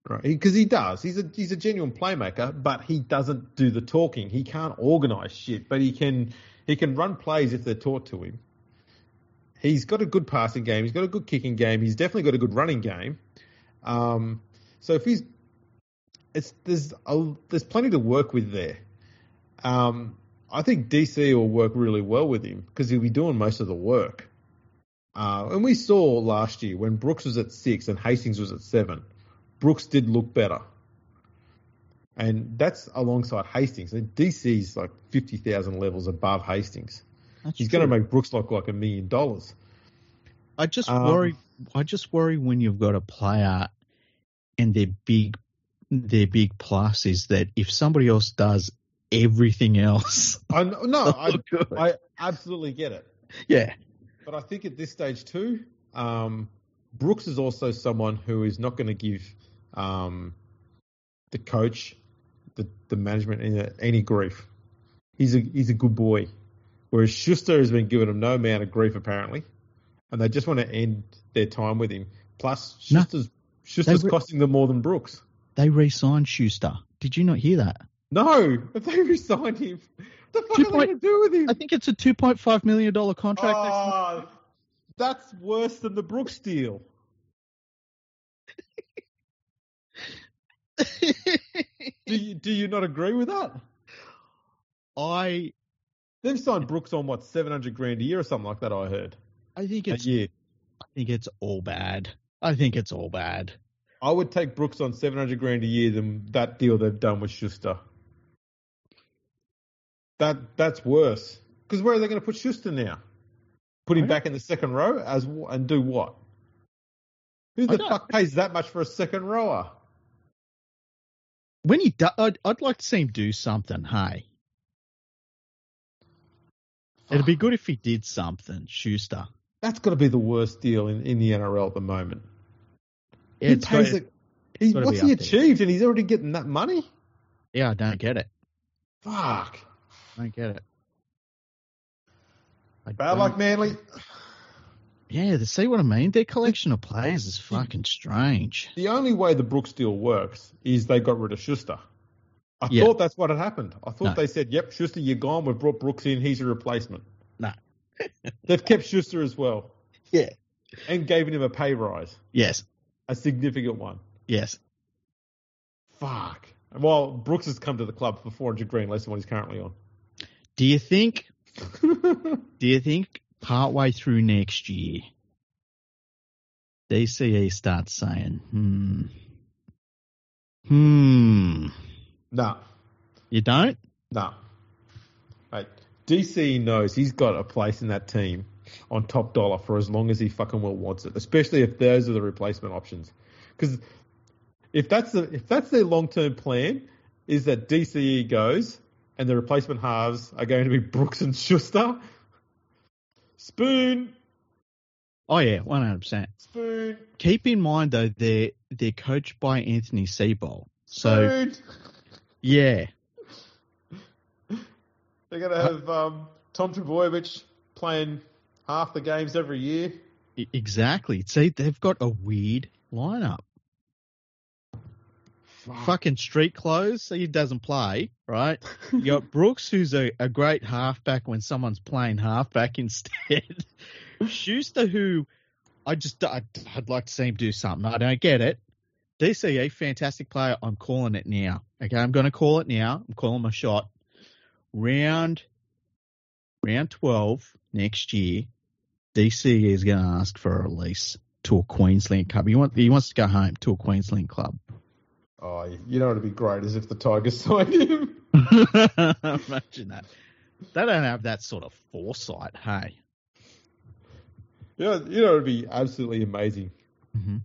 right? Because he does. He's a he's a genuine playmaker, but he doesn't do the talking. He can't organize shit, but he can he can run plays if they're taught to him. He's got a good passing game. He's got a good kicking game. He's definitely got a good running game. Um, so if he's it's there's a, there's plenty to work with there. Um, I think DC will work really well with him because he'll be doing most of the work. Uh, and we saw last year when Brooks was at six and Hastings was at seven, Brooks did look better. And that's alongside Hastings. And DC's like 50,000 levels above Hastings. That's He's going to make Brooks look like a million dollars. I just Um, worry. I just worry when you've got a player, and their big, their big plus is that if somebody else does everything else, I, no, I. I absolutely get it. yeah, But I think at this stage too, um, Brooks is also someone who is not going to give um, the coach, the the management any, any grief. He's a he's a good boy, whereas Schuster has been giving him no amount of grief apparently, and they just want to end their time with him. Plus, No. Schuster's Schuster's re- costing them more than Brooks. they re-signed Schuster. Did you not hear that? No, if they resigned him, what the fuck Two are they going to do with him? I think it's a two point five million dollar contract. Oh, that's worse than the Brooks deal. Do you, do you not agree with that? I They've signed Brooks on what seven hundred grand a year or something like that. I heard I think it's year. I think it's all bad. I think it's all bad. I would take Brooks on seven hundred grand a year than that deal they've done with Schuster. That that's worse because where are they going to put Schuster now? Put him back in the second row as and do what? Who the fuck pays that much for a second rower? When he do, I'd, I'd like to see him do something. Hey, it'd be good if he did something, Schuster. That's got to be the worst deal in, in the NRL at the moment. Yeah, he pays got- it. He, what's he up there. achieved, and he's already getting that money. yeah, I don't get it. Fuck. I don't get it. I Bad luck, Manly. Yeah, see what I mean? Their collection of players is fucking strange. The only way the Brooks deal works is they got rid of Schuster. I Yeah. thought that's what had happened. I thought No. they said, "Yep, Schuster, you're gone. We've brought Brooks in. He's a replacement." No. They've kept Schuster as well Yeah. and given him a pay rise, Yes. a significant one. Yes. Fuck. Well, Brooks has come to the club for 400 grand less than what he's currently on. Do you think? Do you think partway through next year, DCE starts saying, "Hmm, hmm"? no, You don't? no. Mate, DC knows he's got a place in that team on top dollar for as long as he fucking well wants it, especially if those are the replacement options. Because if that's the if that's their long term plan, is that DCE goes and the replacement halves are going to be Brooks and Schuster. Spoon, Oh yeah, one hundred percent. spoon, Keep in mind though, they're they're coached by Anthony Seibold. So spoon. yeah, They're going to have um, Tom Trbojevic playing half the games every year. exactly. See, they've got a weird lineup. Fucking street clothes. So he doesn't play, right? You got Brooks, who's a, a great halfback when someone's playing halfback instead. Schuster, who I just I'd, I'd like to see him do something. I don't get it. DCE, fantastic player. I'm calling it now. Okay, I'm going to call it now. I'm calling my shot. Round round 12 next year, DCE is going to ask for a release to a Queensland club. He, want, he wants to go home to a Queensland club. Oh, you know what would be great is if the Tigers signed him. Imagine that. They don't have that sort of foresight, hey. You know, you know, it'd be absolutely amazing. Mm-hmm.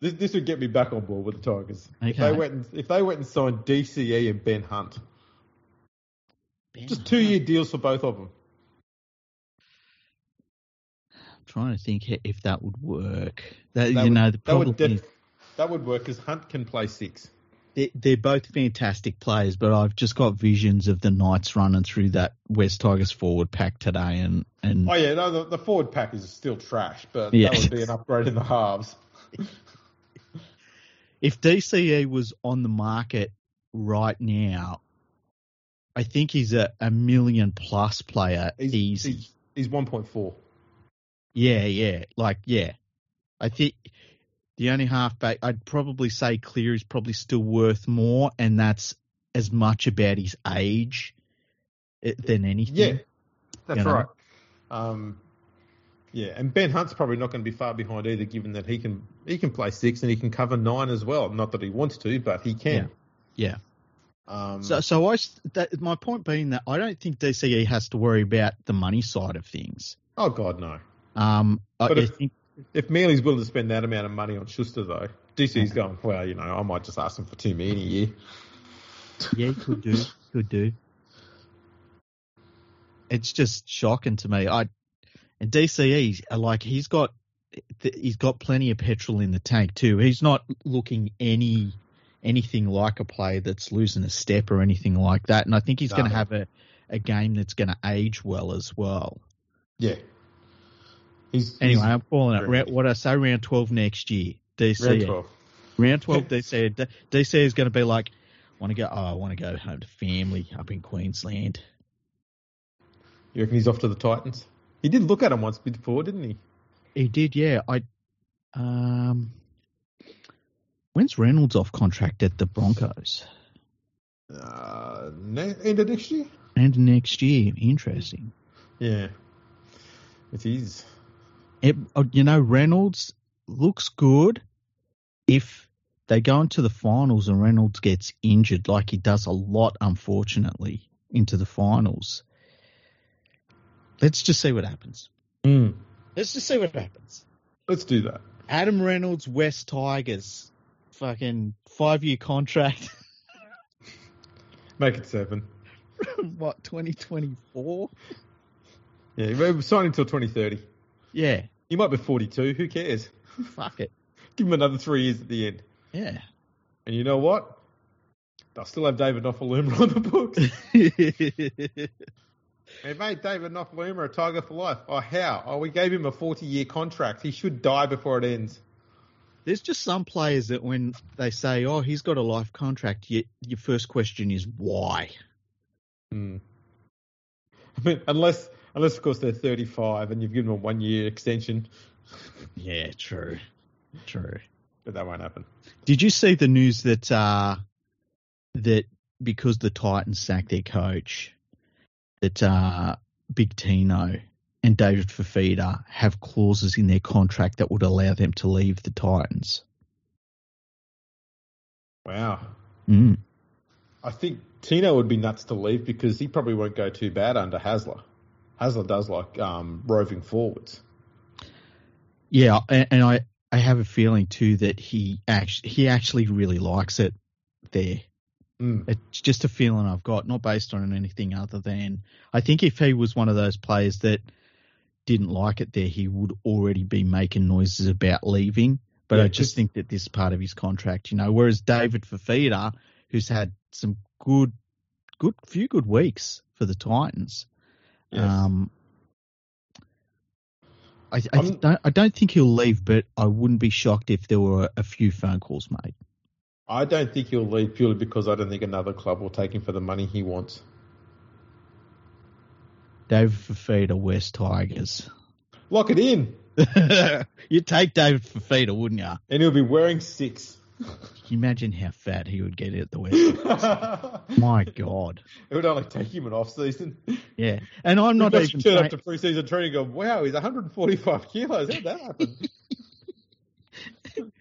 This, this would get me back on board with the Tigers. If they went, and, if they went and signed DCE and Ben Hunt, just two year deals for both of them. I'm trying to think if that would work. That, That you would- know, the that would problem def- is, that would work because Hunt can play six. They're, both fantastic players, but I've just got visions of the Knights running through that West Tigers forward pack today, and and Oh yeah, no, the, the forward pack is still trash, but Yeah. that would be an upgrade in the halves. if DCE was on the market right now, I think he's a, a million plus player He's, easy. He's, he's 1.4. Yeah, yeah, like yeah. I think the only halfback I'd probably say Clear is probably still worth more, and that's as much about his age eh, than anything. Yeah, that's You know? right. Um, yeah, and Ben Hunt's probably not going to be far behind either, given that he can he can play six and he can cover nine as well. Not that he wants to, but he can. Yeah. Um, So, so I that, my point being that I don't think DCE has to worry about the money side of things. oh God, no. Um, I, But I if- think If Manly's willing to spend that amount of money on Schuster, though, DC's going. Well, you know, I might just ask him for two million a year. yeah, could do, could do. It's just shocking to me. I and DCE like he's got he's got plenty of petrol in the tank too. He's not looking any anything like a player that's losing a step or anything like that. And I think he's No. going to have a a game that's going to age well as well. Yeah. He's Anyway, he's I'm calling it. What I say, round twelve next year. DC round twelve. Round 12, DC, DC is going to be like, want to go, oh, I want to go home to family up in Queensland. You reckon he's off to the Titans? He did look at him once before, didn't he? He did, yeah. I, um, when's Reynolds off contract at the Broncos? Uh, ne- end of next year. And next year, interesting. Yeah, it is. It, uh, you know, Reynolds looks good if they go into the finals and Reynolds gets injured, like he does a lot, unfortunately, into the finals. Let's just see what happens. Let's just see what happens. Let's do that. Adam Reynolds, West Tigers, fucking five year contract. Make it seven. what, 2024? Yeah, we're signing until 2030. Yeah, He might be 42. Who cares? fuck it. Give him another three years at the end. Yeah. And you know what? They'll still have David Nofoaluma on the books. hey, mate, David Nofoaluma, a Tiger for life. Oh, how? Oh, we gave him a 40 year contract. He should die before it ends. There's just some players that when they say, oh, he's got a life contract, you, your first question is why? Hmm. I mean, unless, unless of course they're 35 and you've given them a one year extension, Yeah, true. True. but that won't happen. Did you see the news that uh, that because the Titans sacked their coach, that uh, Big Tino and David Fifita have clauses in their contract that would allow them to leave the Titans? Wow. Mm. I think Tino would be nuts to leave because he probably won't go too bad under Hasler. Hasler does like um, roving forwards. Yeah, and, and I I have a feeling too that he actually he actually really likes it there. Mm. It's just a feeling I've got, not based on anything other than I think if he was one of those players that didn't like it there, he would already be making noises about leaving. But Yeah, I just think that this part of his contract, you know, whereas David Fifita, who's had some good, good few good weeks for the Titans, Um, I, I, don't, I don't think he'll leave, but I wouldn't be shocked if there were a few phone calls made. I don't think he'll leave purely because I don't think another club will take him for the money he wants. David Fifita, West Tigers. Lock it in, You'd take David Fifita, wouldn't you? and he'll be wearing six. Can you imagine how fat he would get at the West? My God. It would only take him an off season. Yeah. And I'm not even turn saying, up to pre-season training and go, wow, he's 145 kilos. How'd that happen?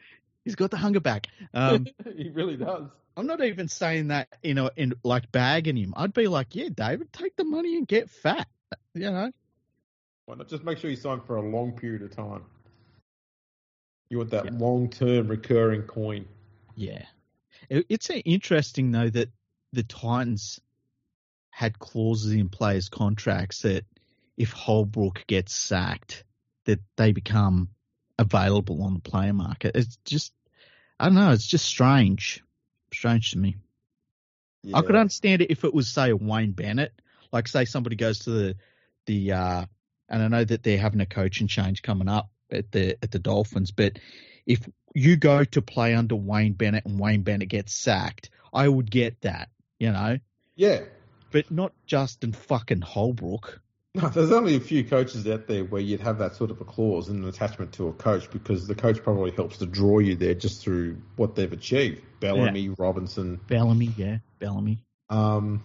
he's got the hunger back. Um, he really does. I'm not even saying that, you know, in like bagging him. I'd be like, yeah, David, take the money and get fat. You know? Why not just make sure you sign for a long period of time? You want that Yeah. long-term recurring coin. Yeah. It's interesting, though, that the Titans had clauses in players' contracts that if Holbrook gets sacked, that they become available on the player market. It's just, I don't know, it's just strange. Strange to me. Yeah. I could understand it if it was say a Wayne Bennett, like say somebody goes to the the uh, and I know that they're having a coaching change coming up at the at the Dolphins, but if you go to play under Wayne Bennett and Wayne Bennett gets sacked, I would get that, you know, Yeah. but not Justin fucking Holbrook. No, there's only a few coaches out there where you'd have that sort of a clause and an attachment to a coach because the coach probably helps to draw you there just through what they've achieved. Bellamy, Robinson. Bellamy, yeah, Bellamy. Um,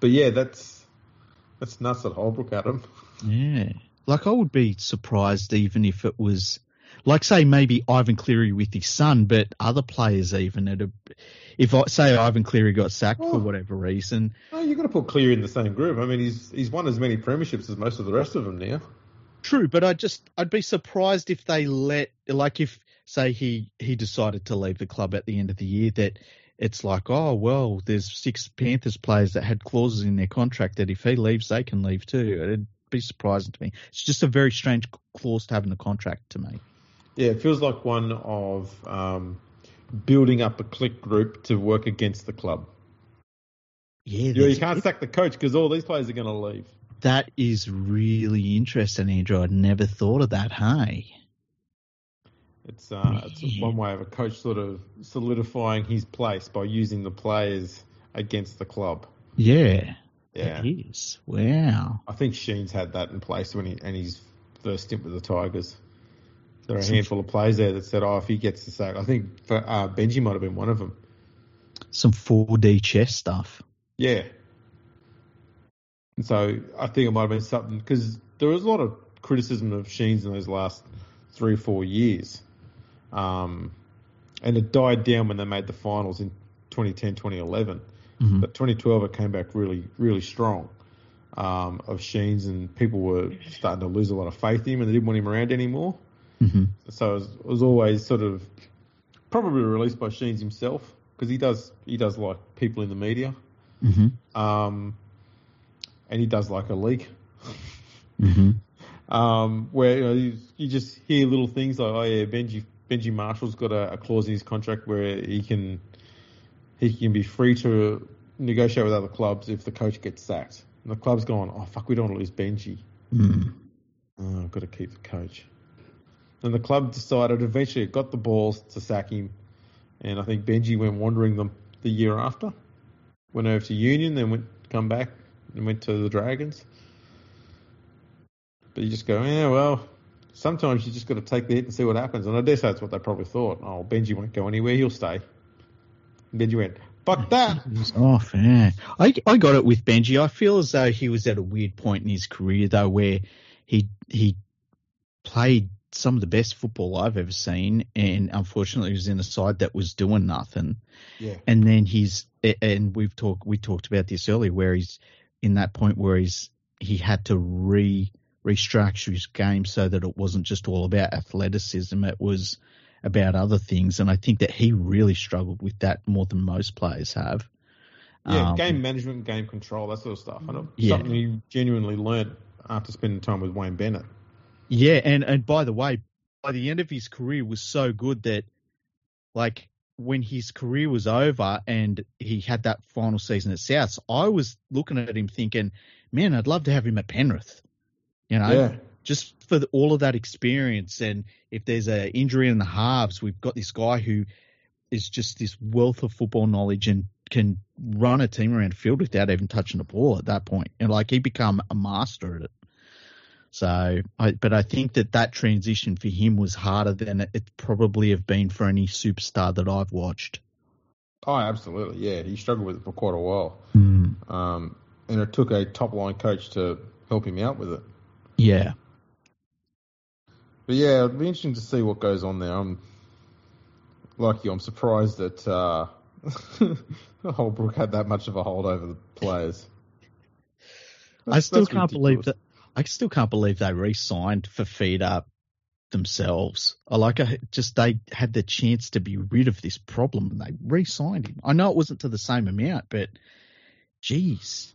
but yeah, that's that's nuts that Holbrook Adam. Yeah. Like I would be surprised even if it was like say maybe Ivan Cleary with his son, but other players even at a if I say Ivan Cleary got sacked for Oh. whatever reason, oh, No, you've got to put Cleary in the same group. I mean, he's he's won as many premierships as most of the rest of them now. true, but I just I'd be surprised if they let like if say he he decided to leave the club at the end of the year that it's like oh well there's six Panthers players that had clauses in their contract that if he leaves they can leave too. It'd be surprising to me. It's just a very strange clause to have in the contract to me. Yeah, it feels like one of um, building up a clique group to work against the club. Yeah, You, know, you can't sack the coach because all these players are going to leave. That is really interesting, Andrew. I'd never thought of that. Hey, It's uh, it's one way of a coach sort of solidifying his place by using the players against the club. yeah, Yeah, it is. Wow. I think Sheens had that in place when he and his first stint with the Tigers. There are a handful of players there that said, "Oh, if he gets the sack," I think for, uh, Benji might have been one of them. Some 4D chess stuff. Yeah. And so I think it might have been something because there was a lot of criticism of Sheens in those last three or four years. Um, and it died down when they made the finals in 2010, 2011. Mhm. But 2012, it came back really, really strong um, of Sheens, and people were starting to lose a lot of faith in him and they didn't want him around anymore. hmm So it was, it was always sort of probably released by Sheens himself because he does he does like people in the media. hmm Um, and he does like a leak, hmm um, where you, know, you, you just hear little things like, oh yeah, Benji Benji Marshall's got a, a clause in his contract where he can he can be free to negotiate with other clubs if the coach gets sacked. And the club's going, oh fuck, we don't want to lose Benji. Mm. Oh, I've got to keep the coach. And the club decided eventually it got the balls to sack him, and I think Benji went wandering them the year after. Went over to Union, then went come back and went to the Dragons. But you just go, yeah, well, sometimes you just got to take the hit and see what happens. And I dare say that's what they probably thought. Oh, Benji won't go anywhere; he'll stay. And Benji went, fuck oh, that. Oh, eh? fair. I, I got it with Benji. I feel as though he was at a weird point in his career, though, where he he played some of the best football I've ever seen, and unfortunately, he was in a side that was doing nothing. Yeah, And then he's and we've talked we talked about this earlier, where he's in that point where he's he had to re restructure his game so that it wasn't just all about athleticism; it was about other things. And I think that he really struggled with that more than most players have. yeah, Um, game management, game control, that sort of stuff. Know Yeah. something he genuinely learned after spending time with Wayne Bennett. Yeah, and and by the way, by the end of his career was so good that like when his career was over and he had that final season at Souths, I was looking at him thinking, man, I'd love to have him at Penrith. You know, Yeah. Just for the, all of that experience. And if there's a injury in the halves, we've got this guy who is just this wealth of football knowledge and can run a team around the field without even touching the ball at that point. And like he become a master at it. So, I, but I think that that transition for him was harder than it, it probably have been for any superstar that I've watched. Oh, absolutely. Yeah, he struggled with it for quite a while. Mm. Um, and it took a top line coach to help him out with it. Yeah. But yeah, it'd be interesting to see what goes on there. I'm like you, I'm surprised that uh, Holbrook had that much of a hold over the players. I still can't believe that. I still can't believe they re-signed Fifita themselves. I like I just they had the chance to be rid of this problem and they re-signed him. I know it wasn't to the same amount, but geez,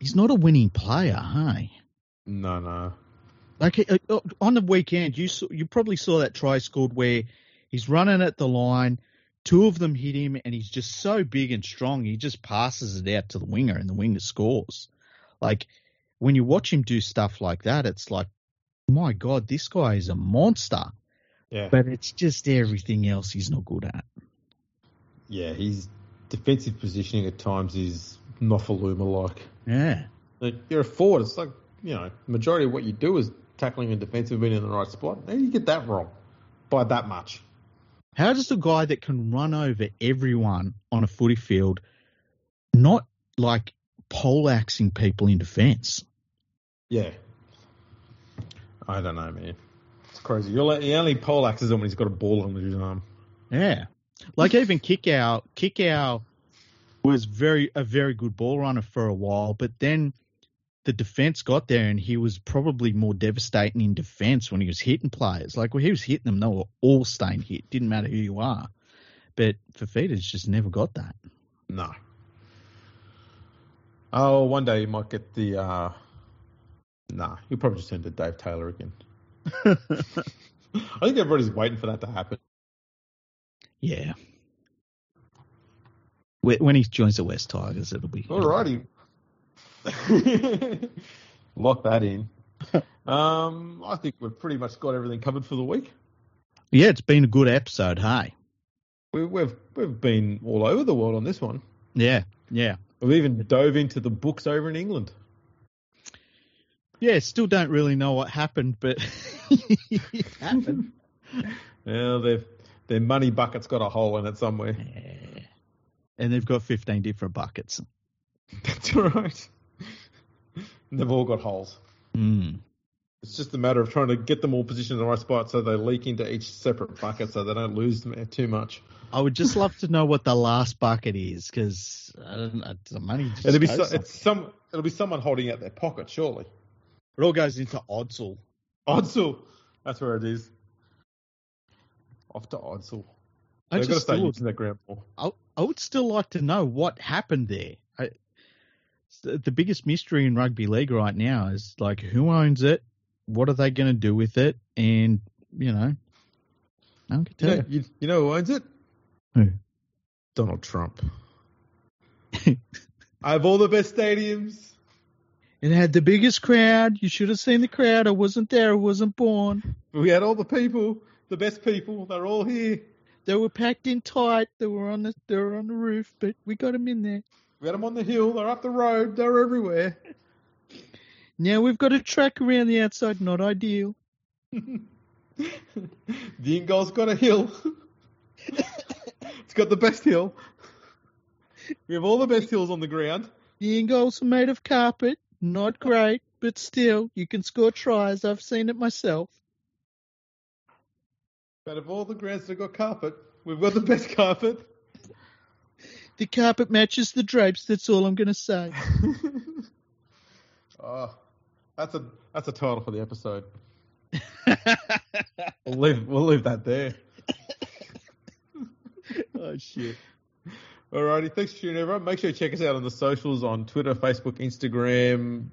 he's not a winning player, hey. No, no. Like uh, on the weekend, you saw, you probably saw that try scored where he's running at the line, two of them hit him, and he's just so big and strong. He just passes it out to the winger, and the winger scores. Like when you watch him do stuff like that, it's like, my God, this guy is a monster. Yeah. But it's just everything else he's not good at. Yeah, his defensive positioning at times is Nofoaluma like. Yeah. Like you're a forward. It's like you know, majority of what you do is tackling and defensive, being in the right spot. You get that wrong by that much? How does a guy that can run over everyone on a footy field not like poleaxing people in defence? Yeah, I don't know, man. It's crazy. You're like, he only poleaxes him when he's got a ball under his arm. Yeah. Like even Kikau, kick out was very a very good ball runner for a while, but then the defense got there and he was probably more devastating in defense when he was hitting players. Like when he was hitting them, they were all staying hit. Didn't matter who you are. But Fifita's just never got that. No. Oh, one day you might get the. uh Nah, he'll probably just turn to Dave Taylor again. I think everybody's waiting for that to happen. Yeah. When when he joins the West Tigers, it'll be. Alrighty. Lock that in. Um, I think we've pretty much got everything covered for the week. Yeah, it's been a good episode. Hey. We, we've we've been all over the world on this one. Yeah, yeah, We've even dove into the books over in England. yeah. Still don't really know what happened, but it happened. Yeah, their their money bucket's got a hole in it somewhere. Yeah. And they've got fifteen different buckets. That's right. And they've all got holes. Mm. It's just a matter of trying to get them all positioned in the right spot so they leak into each separate bucket so they don't lose them too much. I would just love to know what the last bucket is because I don't know. The money just It'll be goes so, it's some it'll be someone holding out their pocket, surely. It all goes into Odsal. Odsal, that's where it is. Off to Odsal. I They've got to just start still, using that ground more. I, I would still like to know what happened there. The biggest mystery in rugby league right now is like who owns it, what are they going to do with it, and you know, I don't You tell know, you, you know who owns it? Who? Donald Trump. I have all the best stadiums. It had the biggest crowd. You should have seen the crowd. I wasn't there. I wasn't born. We had all the people, the best people. They're all here. They were packed in tight. They were on the they were on the roof, but we got them in there. We had them on the hill. They're up the road. They're everywhere. Now we've got a track around the outside. Not ideal. the in-goal's got a hill. it's got the best hill. We have all the best hills on the ground. The in-goals are made of carpet. Not great, but still, you can score tries. I've seen it myself. But of all the grounds that got carpet, we've got the best carpet. The carpet matches the drapes. That's all I'm going to say. oh, that's a that's a title for the episode. We'll leave we'll leave that there. oh shit. Alrighty, thanks for tuning in, everyone. Make sure you check us out on the socials on Twitter, Facebook, Instagram.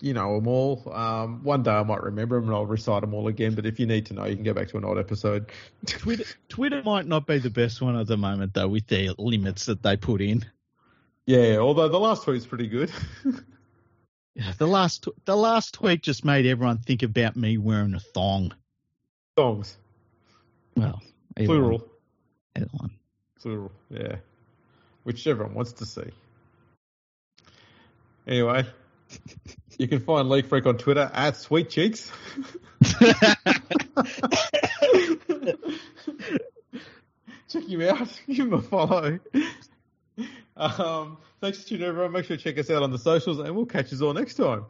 You know them all. Um, one day I might remember them and I'll recite them all again. But if you need to know, you can go back to an old episode. Twitter Twitter might not be the best one at the moment though, with their limits that they put in. Yeah, although the last tweet's pretty good. Yeah, the last the last tweet just made everyone think about me wearing a thong. Songs, Well, plural, one, either one. plural. Yeah, which everyone wants to see. Anyway, you can find League Freak on Twitter at Sweet Cheeks. check him out. Give him a follow. Um, thanks for tuning in, everyone. Make sure to check us out on the socials, and we'll catch you all next time.